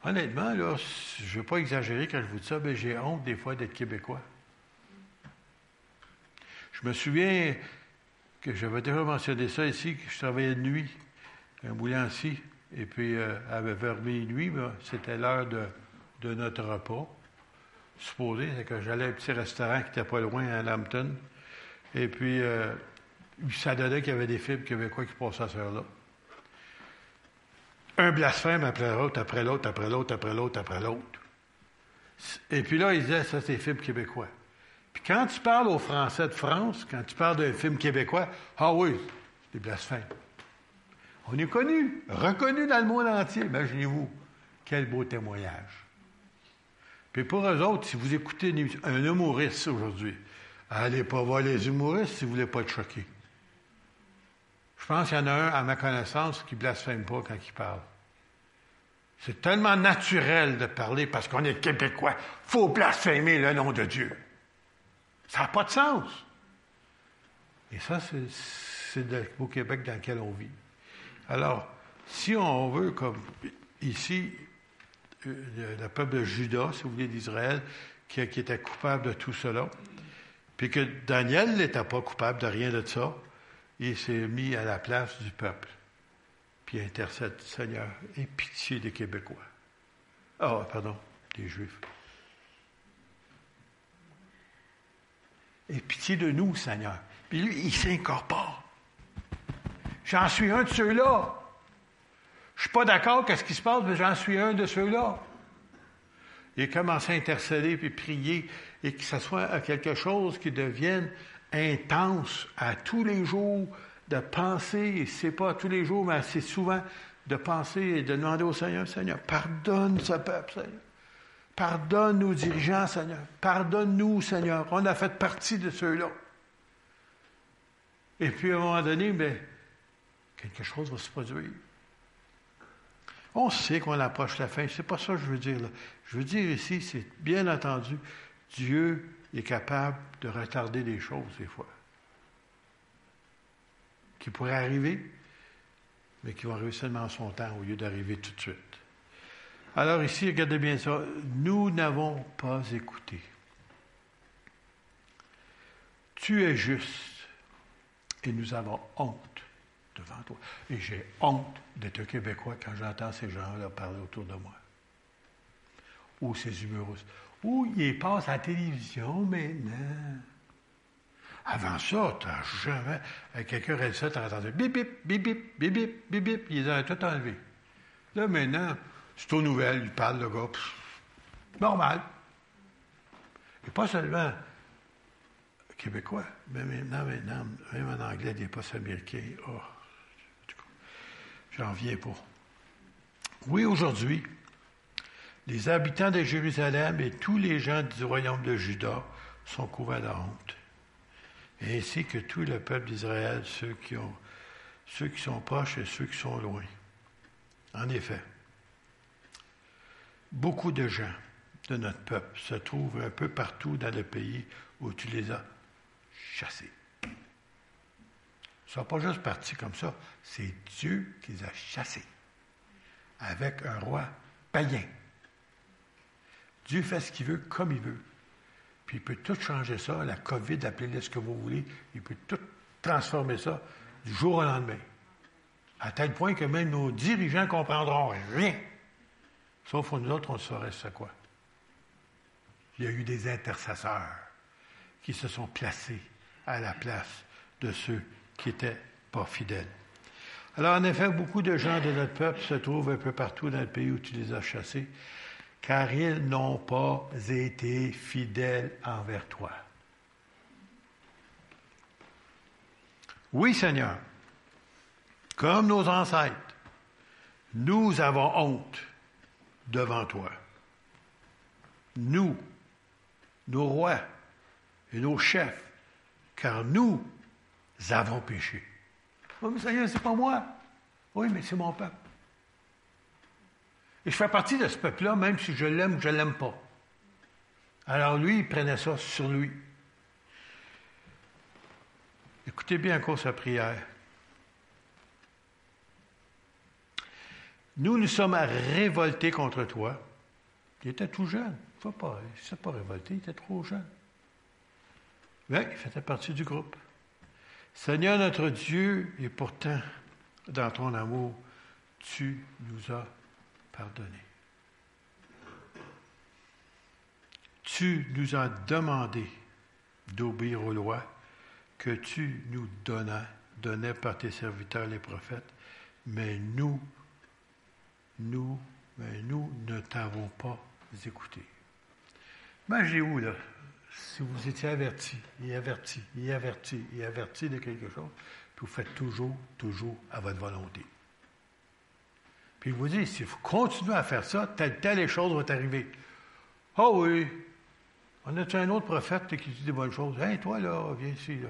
Honnêtement, là, je ne veux pas exagérer quand je vous dis ça, mais j'ai honte des fois d'être québécois. Je me souviens que j'avais déjà mentionné ça ici, que je travaillais de nuit, un boulanger, et puis euh, vers minuit, c'était l'heure de, notre repas. Supposé, c'est que j'allais à un petit restaurant qui n'était pas loin à Lambton, et puis euh, ça donnait qu'il y avait des films québécois qui passaient à ce heure-là. Un blasphème après l'autre, après l'autre, après l'autre, après l'autre, après l'autre. Et puis là, il disait, ça, c'est des films québécois. Puis quand tu parles aux Français de France, quand tu parles d'un film québécois, ah oui, c'est des blasphèmes. On est connu, reconnu dans le monde entier. Imaginez-vous, quel beau témoignage. Puis pour eux autres, si vous écoutez un humoriste aujourd'hui, allez pas voir les humoristes si vous voulez pas être choqué. Je pense qu'il y en a un, à ma connaissance, qui blasphème pas quand il parle. C'est tellement naturel de parler parce qu'on est québécois. Faut blasphémer le nom de Dieu. Ça n'a pas de sens. Et ça, c'est au Québec dans lequel on vit. Alors, si on veut, comme ici, euh, le peuple de Judas, si vous voulez, d'Israël, qui, qui, était coupable de tout cela, puis que Daniel n'était pas coupable de rien de ça, il s'est mis à la place du peuple. Puis intercède, Seigneur, aie pitié des Québécois. Ah, oh, pardon, des Juifs. Aie pitié de nous, Seigneur. Puis lui, il s'incorpore. J'en suis un de ceux-là. Je ne suis pas d'accord avec ce qui se passe, mais j'en suis un de ceux-là. Il commence à intercéder puis prier et que ce soit quelque chose qui devienne intense à tous les jours, de penser, c'est pas tous les jours, mais assez souvent, de penser et de demander au Seigneur, Seigneur, pardonne ce peuple, Seigneur. Pardonne nos dirigeants, Seigneur. Pardonne-nous, Seigneur. On a fait partie de ceux-là. Et puis, à un moment donné, bien, quelque chose va se produire. On sait qu'on approche la fin. C'est pas ça que je veux dire. Je veux dire ici, c'est bien entendu, Dieu est capable de retarder des choses des fois. Qui pourraient arriver, mais qui vont arriver seulement en son temps au lieu d'arriver tout de suite. Alors ici, regardez bien ça. Nous n'avons pas écouté. Tu es juste et nous avons honte devant toi. Et j'ai honte d'être Québécois quand j'entends ces gens-là parler autour de moi. Ou ces humoristes. Ou ils passent à la télévision maintenant? Avant ça, tu n'as jamais. Quelqu'un a dit ça, tu as entendu bip, bip, bip, bip, bip, bip, bip, bip, ils ont tout enlevé. Là, maintenant, c'est aux nouvelles, il parle, le gars. normal. Et pas seulement québécois, mais maintenant, maintenant, même en anglais, des postes américains. Oh, j'en viens pas. Oui, aujourd'hui, les habitants de Jérusalem et tous les gens du royaume de Juda sont couverts de honte, ainsi que tout le peuple d'Israël, ceux qui, sont proches et ceux qui sont loin. En effet, beaucoup de gens de notre peuple se trouvent un peu partout dans le pays où tu les as chassés. Ils ne sont pas juste partis comme ça, c'est Dieu qui les a chassés avec un roi païen. Dieu fait ce qu'il veut comme il veut. Puis il peut tout changer ça, la COVID, appelez-le ce que vous voulez, il peut tout transformer ça du jour au lendemain. À tel point que même nos dirigeants ne comprendront rien. Sauf nous autres, on saurait c'est quoi. Il y a eu des intercesseurs qui se sont placés à la place de ceux qui n'étaient pas fidèles. Alors, en effet, beaucoup de gens de notre peuple se trouvent un peu partout dans le pays où tu les as chassés. Car ils n'ont pas été fidèles envers toi. Oui, Seigneur, comme nos ancêtres, nous avons honte devant toi. Nous, nos rois et nos chefs, car nous avons péché. Oui, mais Seigneur, c'est pas moi. Oui, mais c'est mon peuple. Et je fais partie de ce peuple-là, même si je l'aime ou je ne l'aime pas. Alors lui, il prenait ça sur lui. Écoutez bien encore sa prière. Nous nous sommes révoltés contre toi. Il était tout jeune. Il ne s'est pas révolté, il était trop jeune. Mais il faisait partie du groupe. Seigneur notre Dieu, et pourtant, dans ton amour, tu nous as pardonné. Tu nous as demandé d'obéir aux lois que tu nous donnais, donnais par tes serviteurs les prophètes, mais nous, nous, mais nous ne t'avons pas écouté. Imaginez-vous, là, si vous étiez averti, et averti, et averti, averti de quelque chose, vous faites toujours, toujours à votre volonté. Puis il vous dit, si vous continuez à faire ça, telle, telle chose va arriver. Ah oui, on a un autre prophète qui dit des bonnes choses? Hé, toi, là, viens ici, là.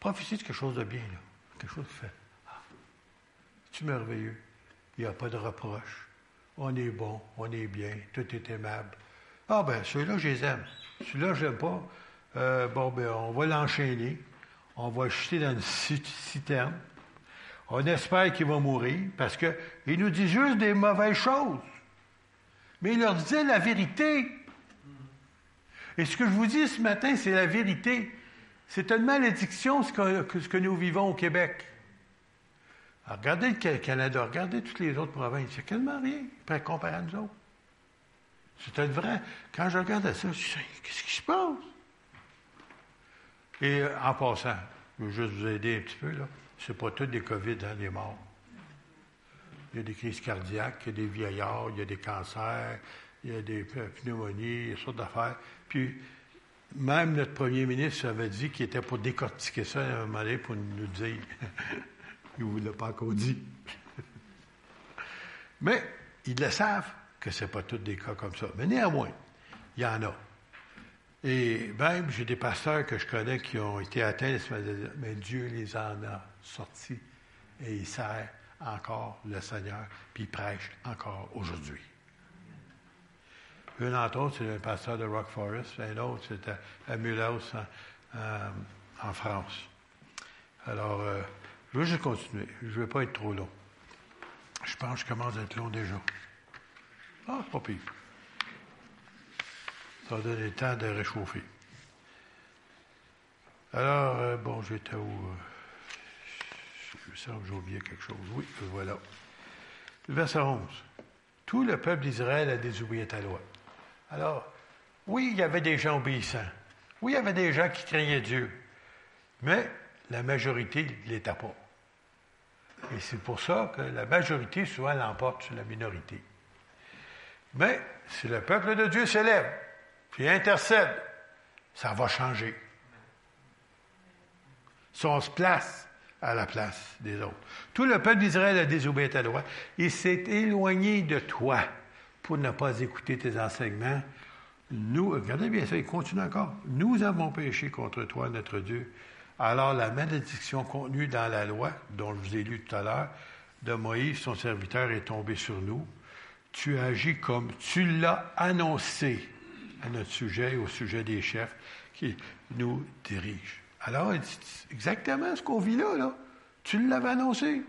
Prophétie de quelque chose de bien, là. Quelque chose qui fait. Ah, c'est merveilleux? Il n'y a pas de reproche. On est bon, on est bien, tout est aimable. Ah ben, celui-là, je les aime. Celui-là, je n'aime pas. Euh, bon, ben, on va l'enchaîner. On va jeter dans une citerne. On espère qu'il va mourir parce qu'il nous dit juste des mauvaises choses. Mais il leur disait la vérité. Et ce que je vous dis ce matin, c'est la vérité. C'est une malédiction ce que, nous vivons au Québec. regardez le Canada, regardez toutes les autres provinces. A quasiment rien comparé à nous autres. C'est vrai. Quand je regarde ça, je dis, qu'est-ce qui se passe? Et euh, en passant, je veux juste vous aider un petit peu, là. C'est pas tout des COVID, hein, des morts. Il y a des crises cardiaques, il y a des vieillards, il y a des cancers, il y a des pneumonies, il y a sortes d'affaires. Puis, même notre premier ministre avait dit qu'il était pour décortiquer ça à un moment donné pour nous dire. il ne vous l'a pas encore dit. Mais ils le savent que ce n'est pas tous des cas comme ça. Mais néanmoins, il y en a. Et même, j'ai des pasteurs que je connais qui ont été atteints, mais Dieu les en a sortis et il sert encore le Seigneur, puis il prêche encore aujourd'hui. Un d'entre autres, c'est un pasteur de Rock Forest, un autre, c'est à, Mulhouse, en, France. Alors, euh, je vais juste continuer. Je ne vais pas être trop long. Je pense que je commence à être long déjà. Ah, pas pire. Ça va donner le temps de réchauffer. Alors, euh, bon, j'étais où? Euh, je sens que j'ai oublié quelque chose. Oui, voilà. Verset 11. Tout le peuple d'Israël a désobéi à ta loi. Alors, oui, il y avait des gens obéissants. Oui, il y avait des gens qui craignaient Dieu. Mais la majorité ne l'était pas. Et c'est pour ça que la majorité, souvent, l'emporte sur la minorité. Mais si le peuple de Dieu s'élève, puis intercède, ça va changer. Si on se place à la place des autres. Tout le peuple d'Israël a désobéi ta loi. Il s'est éloigné de toi pour ne pas écouter tes enseignements. Nous, regardez bien ça, il continue encore. Nous avons péché contre toi, notre Dieu. Alors la malédiction contenue dans la loi, dont je vous ai lu tout à l'heure, de Moïse, son serviteur, est tombée sur nous tu agis comme tu l'as annoncé à notre sujet, au sujet des chefs qui nous dirigent. Alors, exactement ce qu'on vit là, là. Tu l'avais annoncé.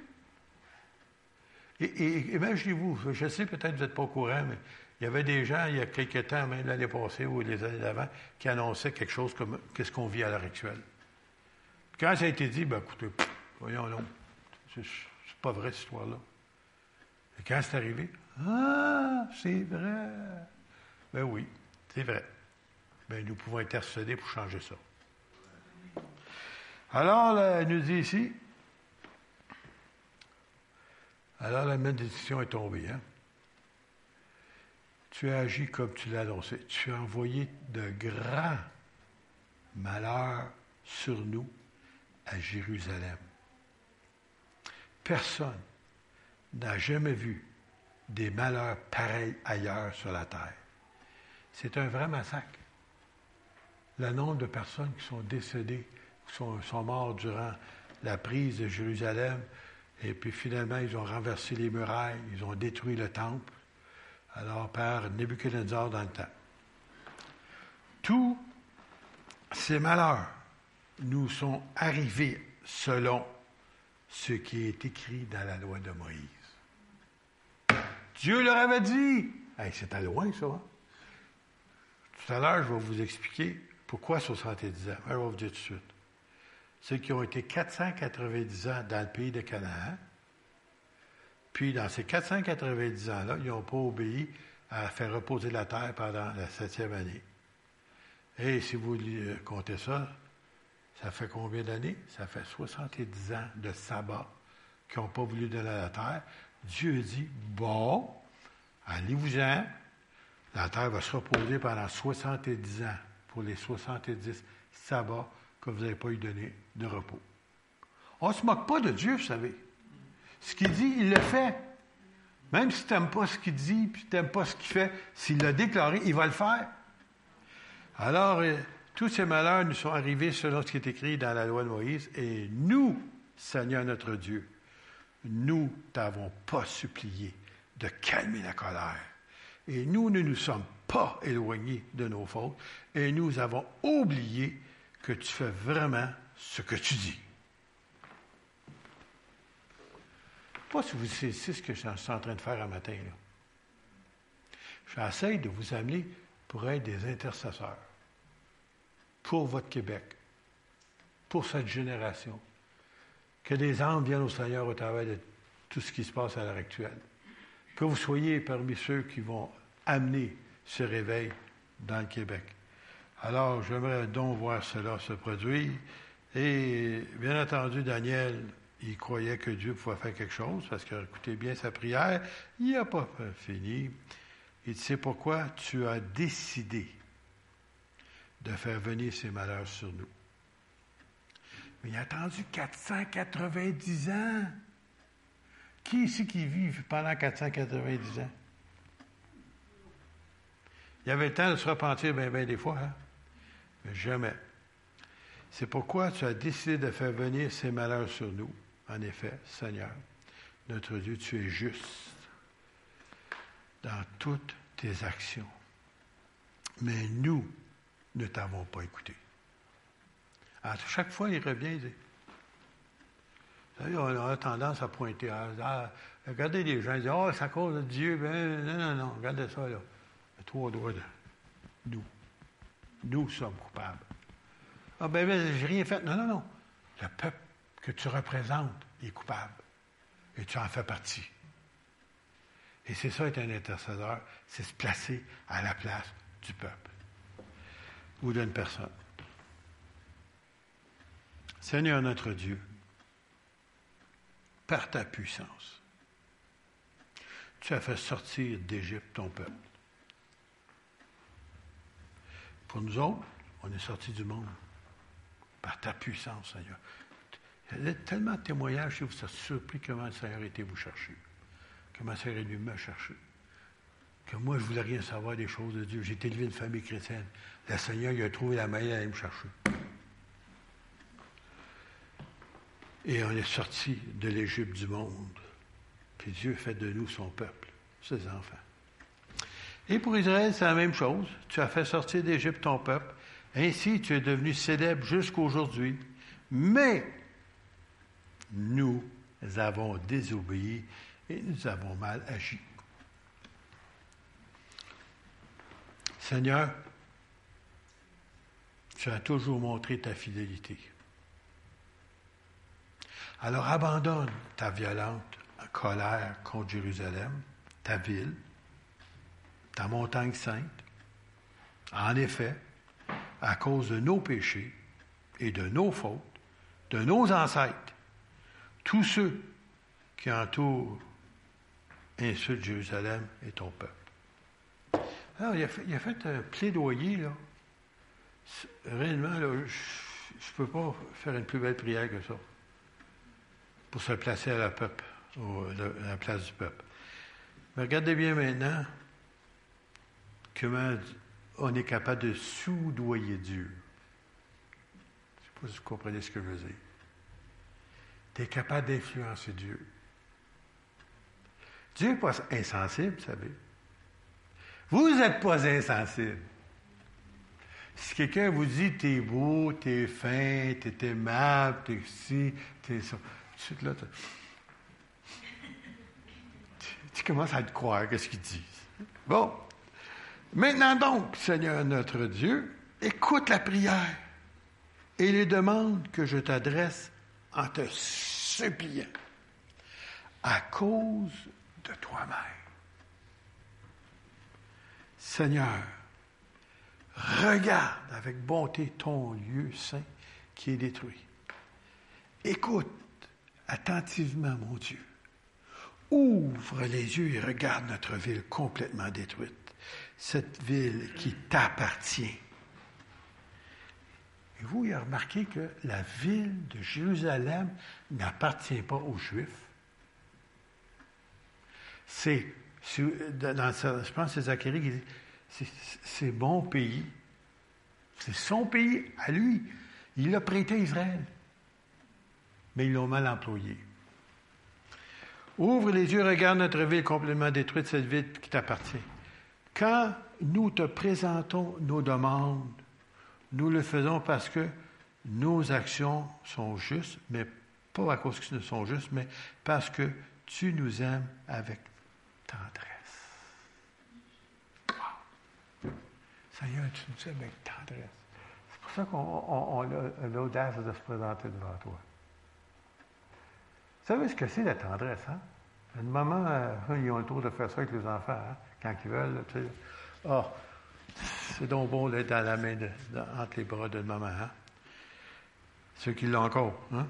Et, imaginez-vous, je sais peut-être que vous n'êtes pas au courant, mais il y avait des gens, il y a quelques temps, même l'année passée ou les années d'avant, qui annonçaient quelque chose comme qu'est-ce qu'on vit à l'heure actuelle. Quand ça a été dit, ben écoutez, voyons, non, c'est pas vrai cette histoire-là. Et quand c'est arrivé, ah, c'est vrai. Ben oui, c'est vrai. Ben, nous pouvons intercéder pour changer ça. Alors, elle nous dit ici, alors la malédiction est tombée. Hein? tu as agi comme tu l'as annoncé. Tu as envoyé de grands malheurs sur nous à Jérusalem. Personne n'a jamais vu des malheurs pareils ailleurs sur la terre. C'est un vrai massacre. Le nombre de personnes qui sont décédées, qui sont, morts durant la prise de Jérusalem, et puis finalement, ils ont renversé les murailles, ils ont détruit le temple, alors par Nebuchadnezzar dans le temps. Tous ces malheurs nous sont arrivés selon ce qui est écrit dans la loi de Moïse. Dieu leur avait dit. Hey, C'était loin, ça. Hein? Tout à l'heure, je vais vous expliquer pourquoi 70 ans. Je vais vous dire tout de suite. Ceux qui ont été 490 ans dans le pays de Canaan, puis dans ces 490 ans-là, ils n'ont pas obéi à faire reposer la terre pendant la septième année. Et si vous comptez ça, ça fait combien d'années? Ça fait 70 ans de sabbat qui n'ont pas voulu donner la terre. Dieu dit, bon, allez-vous-en. La terre va se reposer pendant 70 ans pour les 70 sabbats que vous n'avez pas eu donné de repos. On ne se moque pas de Dieu, vous savez. Ce qu'il dit, il le fait. Même si tu n'aimes pas ce qu'il dit, puis tu n'aimes pas ce qu'il fait, s'il l'a déclaré, il va le faire. Alors, euh, tous ces malheurs nous sont arrivés selon ce qui est écrit dans la loi de Moïse, et nous, Seigneur notre Dieu, nous t'avons pas supplié de calmer la colère. Et nous ne nous sommes pas éloignés de nos fautes, et nous avons oublié que tu fais vraiment ce que tu dis. Pas si vous c'est ce que je suis en train de faire un matin. J'essaie de vous amener pour être des intercesseurs pour votre Québec, pour cette génération. Que des âmes viennent au Seigneur au travers de tout ce qui se passe à l'heure actuelle. Que vous soyez parmi ceux qui vont amener ce réveil dans le Québec. Alors, j'aimerais donc voir cela se produire. Et bien entendu, Daniel, il croyait que Dieu pouvait faire quelque chose, parce que, écoutez bien sa prière, il n'a pas fini. Il dit, c'est pourquoi tu as décidé de faire venir ces malheurs sur nous. Mais il a attendu 490 ans. Qui ici qui vit pendant 490 ans? Il y avait le temps de se repentir bien, bien des fois, hein? mais jamais. C'est pourquoi tu as décidé de faire venir ces malheurs sur nous. En effet, Seigneur, notre Dieu, tu es juste dans toutes tes actions. Mais nous, ne t'avons pas écouté. À chaque fois, il revient, il dit, on a tendance à pointer. À, regardez les gens, ils disent, oh, c'est à cause de Dieu. Ben, non, non, non, regardez ça, là. Trois doigts de nous. Nous sommes coupables. Ah, ben, ben j'ai rien fait. Non, non, non. Le peuple que tu représentes est coupable. Et tu en fais partie. Et c'est ça être un intercesseur, c'est se placer à la place du peuple ou d'une personne. Seigneur notre Dieu, par ta puissance, tu as fait sortir d'Égypte ton peuple. Pour nous autres, on est sortis du monde par ta puissance, Seigneur. Il y a tellement de témoignages que vous êtes surpris comment le Seigneur été vous chercher, comment le Seigneur est venu me chercher que moi, je ne voulais rien savoir des choses de Dieu. J'ai été élevé une famille chrétienne. Le Seigneur, il a trouvé la manière d'aller me chercher. Et on est sorti de l'Égypte du monde. Puis Dieu fait de nous son peuple, ses enfants. Et pour Israël, c'est la même chose. Tu as fait sortir d'Égypte ton peuple. Ainsi, tu es devenu célèbre jusqu'à aujourd'hui. Mais nous avons désobéi et nous avons mal agi. Seigneur, tu as toujours montré ta fidélité. Alors abandonne ta violente colère contre Jérusalem, ta ville, ta montagne sainte. En effet, à cause de nos péchés et de nos fautes, de nos ancêtres, tous ceux qui entourent insultent Jérusalem et ton peuple. Alors, il a fait, un plaidoyer, là. Réellement, là, je ne peux pas faire une plus belle prière que ça. Pour se placer à la peuple, à la place du peuple. Mais regardez bien maintenant comment on est capable de soudoyer Dieu. Je ne sais pas si vous comprenez ce que je veux dire. Tu es capable d'influencer Dieu. Dieu n'est pas insensible, vous savez. Vous n'êtes pas insensible. Si quelqu'un vous dit t'es beau, t'es fin, t'es aimable, t'es ci, t'es ça, suite là, tu, tu commences à te croire, qu'est-ce qu'il dit. Bon. Maintenant donc, Seigneur notre Dieu, écoute la prière et les demandes que je t'adresse en te suppliant à cause de toi-même. Seigneur, regarde avec bonté ton lieu saint qui est détruit. Écoute attentivement, mon Dieu. Ouvre les yeux et regarde notre ville complètement détruite. Cette ville qui t'appartient. Et vous, il a remarqué que la ville de Jérusalem n'appartient pas aux Juifs. C'est, dans, je pense Zacharie qui dit, c'est mon pays. C'est son pays à lui. Il l'a prêté à Israël. Mais ils l'ont mal employé. Ouvre les yeux, regarde notre ville complètement détruite, cette ville qui t'appartient. Quand nous te présentons nos demandes, nous le faisons parce que nos actions sont justes, mais pas à cause qu'elles sont justes, mais parce que tu nous aimes avec tendresse. Wow. Seigneur, tu nous aimes avec tendresse. C'est pour ça qu'on on- on a l'audace de se présenter devant toi. Vous savez ce que c'est la tendresse, hein? À un moment, euh, ils ont le tour de faire ça avec les enfants, hein, quand ils veulent. tu. Ah, c'est donc bon d'être dans la main, entre les bras de maman, hein? Ceux qui l'ont encore, hein?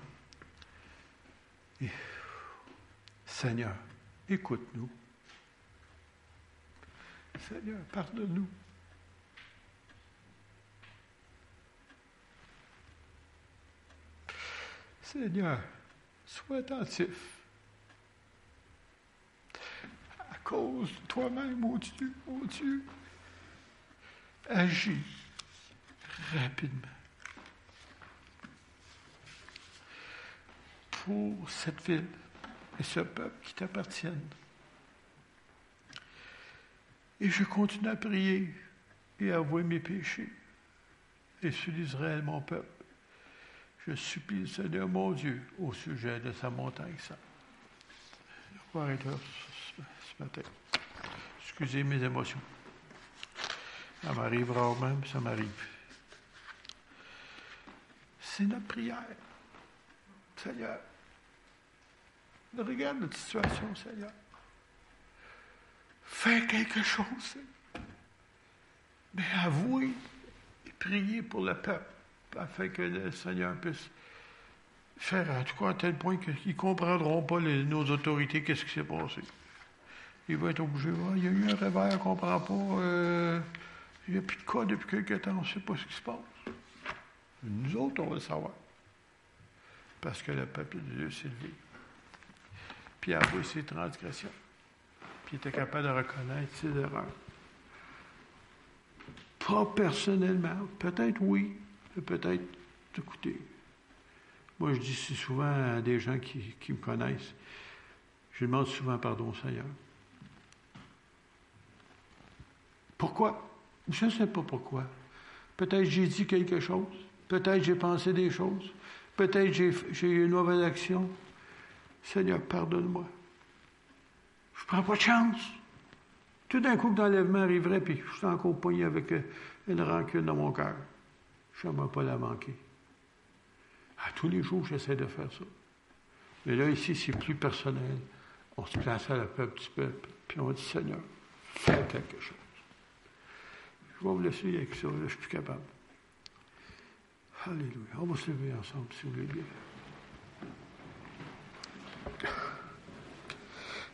Seigneur, écoute-nous. Seigneur, pardonne-nous. Seigneur, sois attentif. À cause toi-même, mon Dieu, mon Dieu, agis rapidement pour cette ville et ce peuple qui t'appartiennent. Et je continue à prier et à avouer mes péchés et ceux d'Israël, mon peuple. Je supplie le Seigneur mon Dieu au sujet de sa montagne sainte. Va arrêter ce, ce matin. Excusez mes émotions. Ça m'arrive rarement, mais ça m'arrive. C'est notre prière. Seigneur, regarde notre situation, Seigneur. Fais quelque chose, Seigneur. Mais avouez et priez pour le peuple afin que le Seigneur puisse faire en tout cas à tel point qu'ils ne comprendront pas nos autorités qu'est-ce qui s'est passé. Ils vont être obligés. Il y a eu un réveil, on ne comprend pas. euh, il n'y a plus de cas depuis quelque temps, on ne sait pas ce qui se passe. Nous autres, on va le savoir. Parce que le peuple de Dieu s'est levé. Puis a avoué ses transgressions. Puis il était capable de reconnaître ses erreurs. Pas personnellement. Peut-être oui, peut-être, écoutez. Moi, je dis souvent à des gens qui, me connaissent, je demande souvent pardon au Seigneur. Pourquoi? Je ne sais pas pourquoi. Peut-être j'ai dit quelque chose. Peut-être j'ai pensé des choses. Peut-être j'ai, eu une mauvaise action. Seigneur, pardonne-moi. Je ne prends pas de chance. Tout d'un coup, l'enlèvement arriverait, puis je suis encore poigné avec une rancune dans mon cœur. Je n'aimerais pas la manquer. Tous les jours, j'essaie de faire ça. Mais là, ici, c'est plus personnel. On se place à la peuple du peuple, puis on dit Seigneur, fais quelque chose. Je vais vous laisser avec ça, là, je suis plus capable. Alléluia. On va se lever ensemble, si vous voulez bien.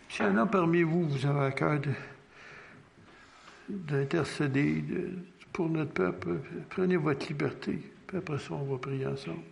S'il y en a parmi vous, vous avez à cœur de, d'intercéder pour notre peuple. Prenez votre liberté. Puis après ça, on va prier ensemble.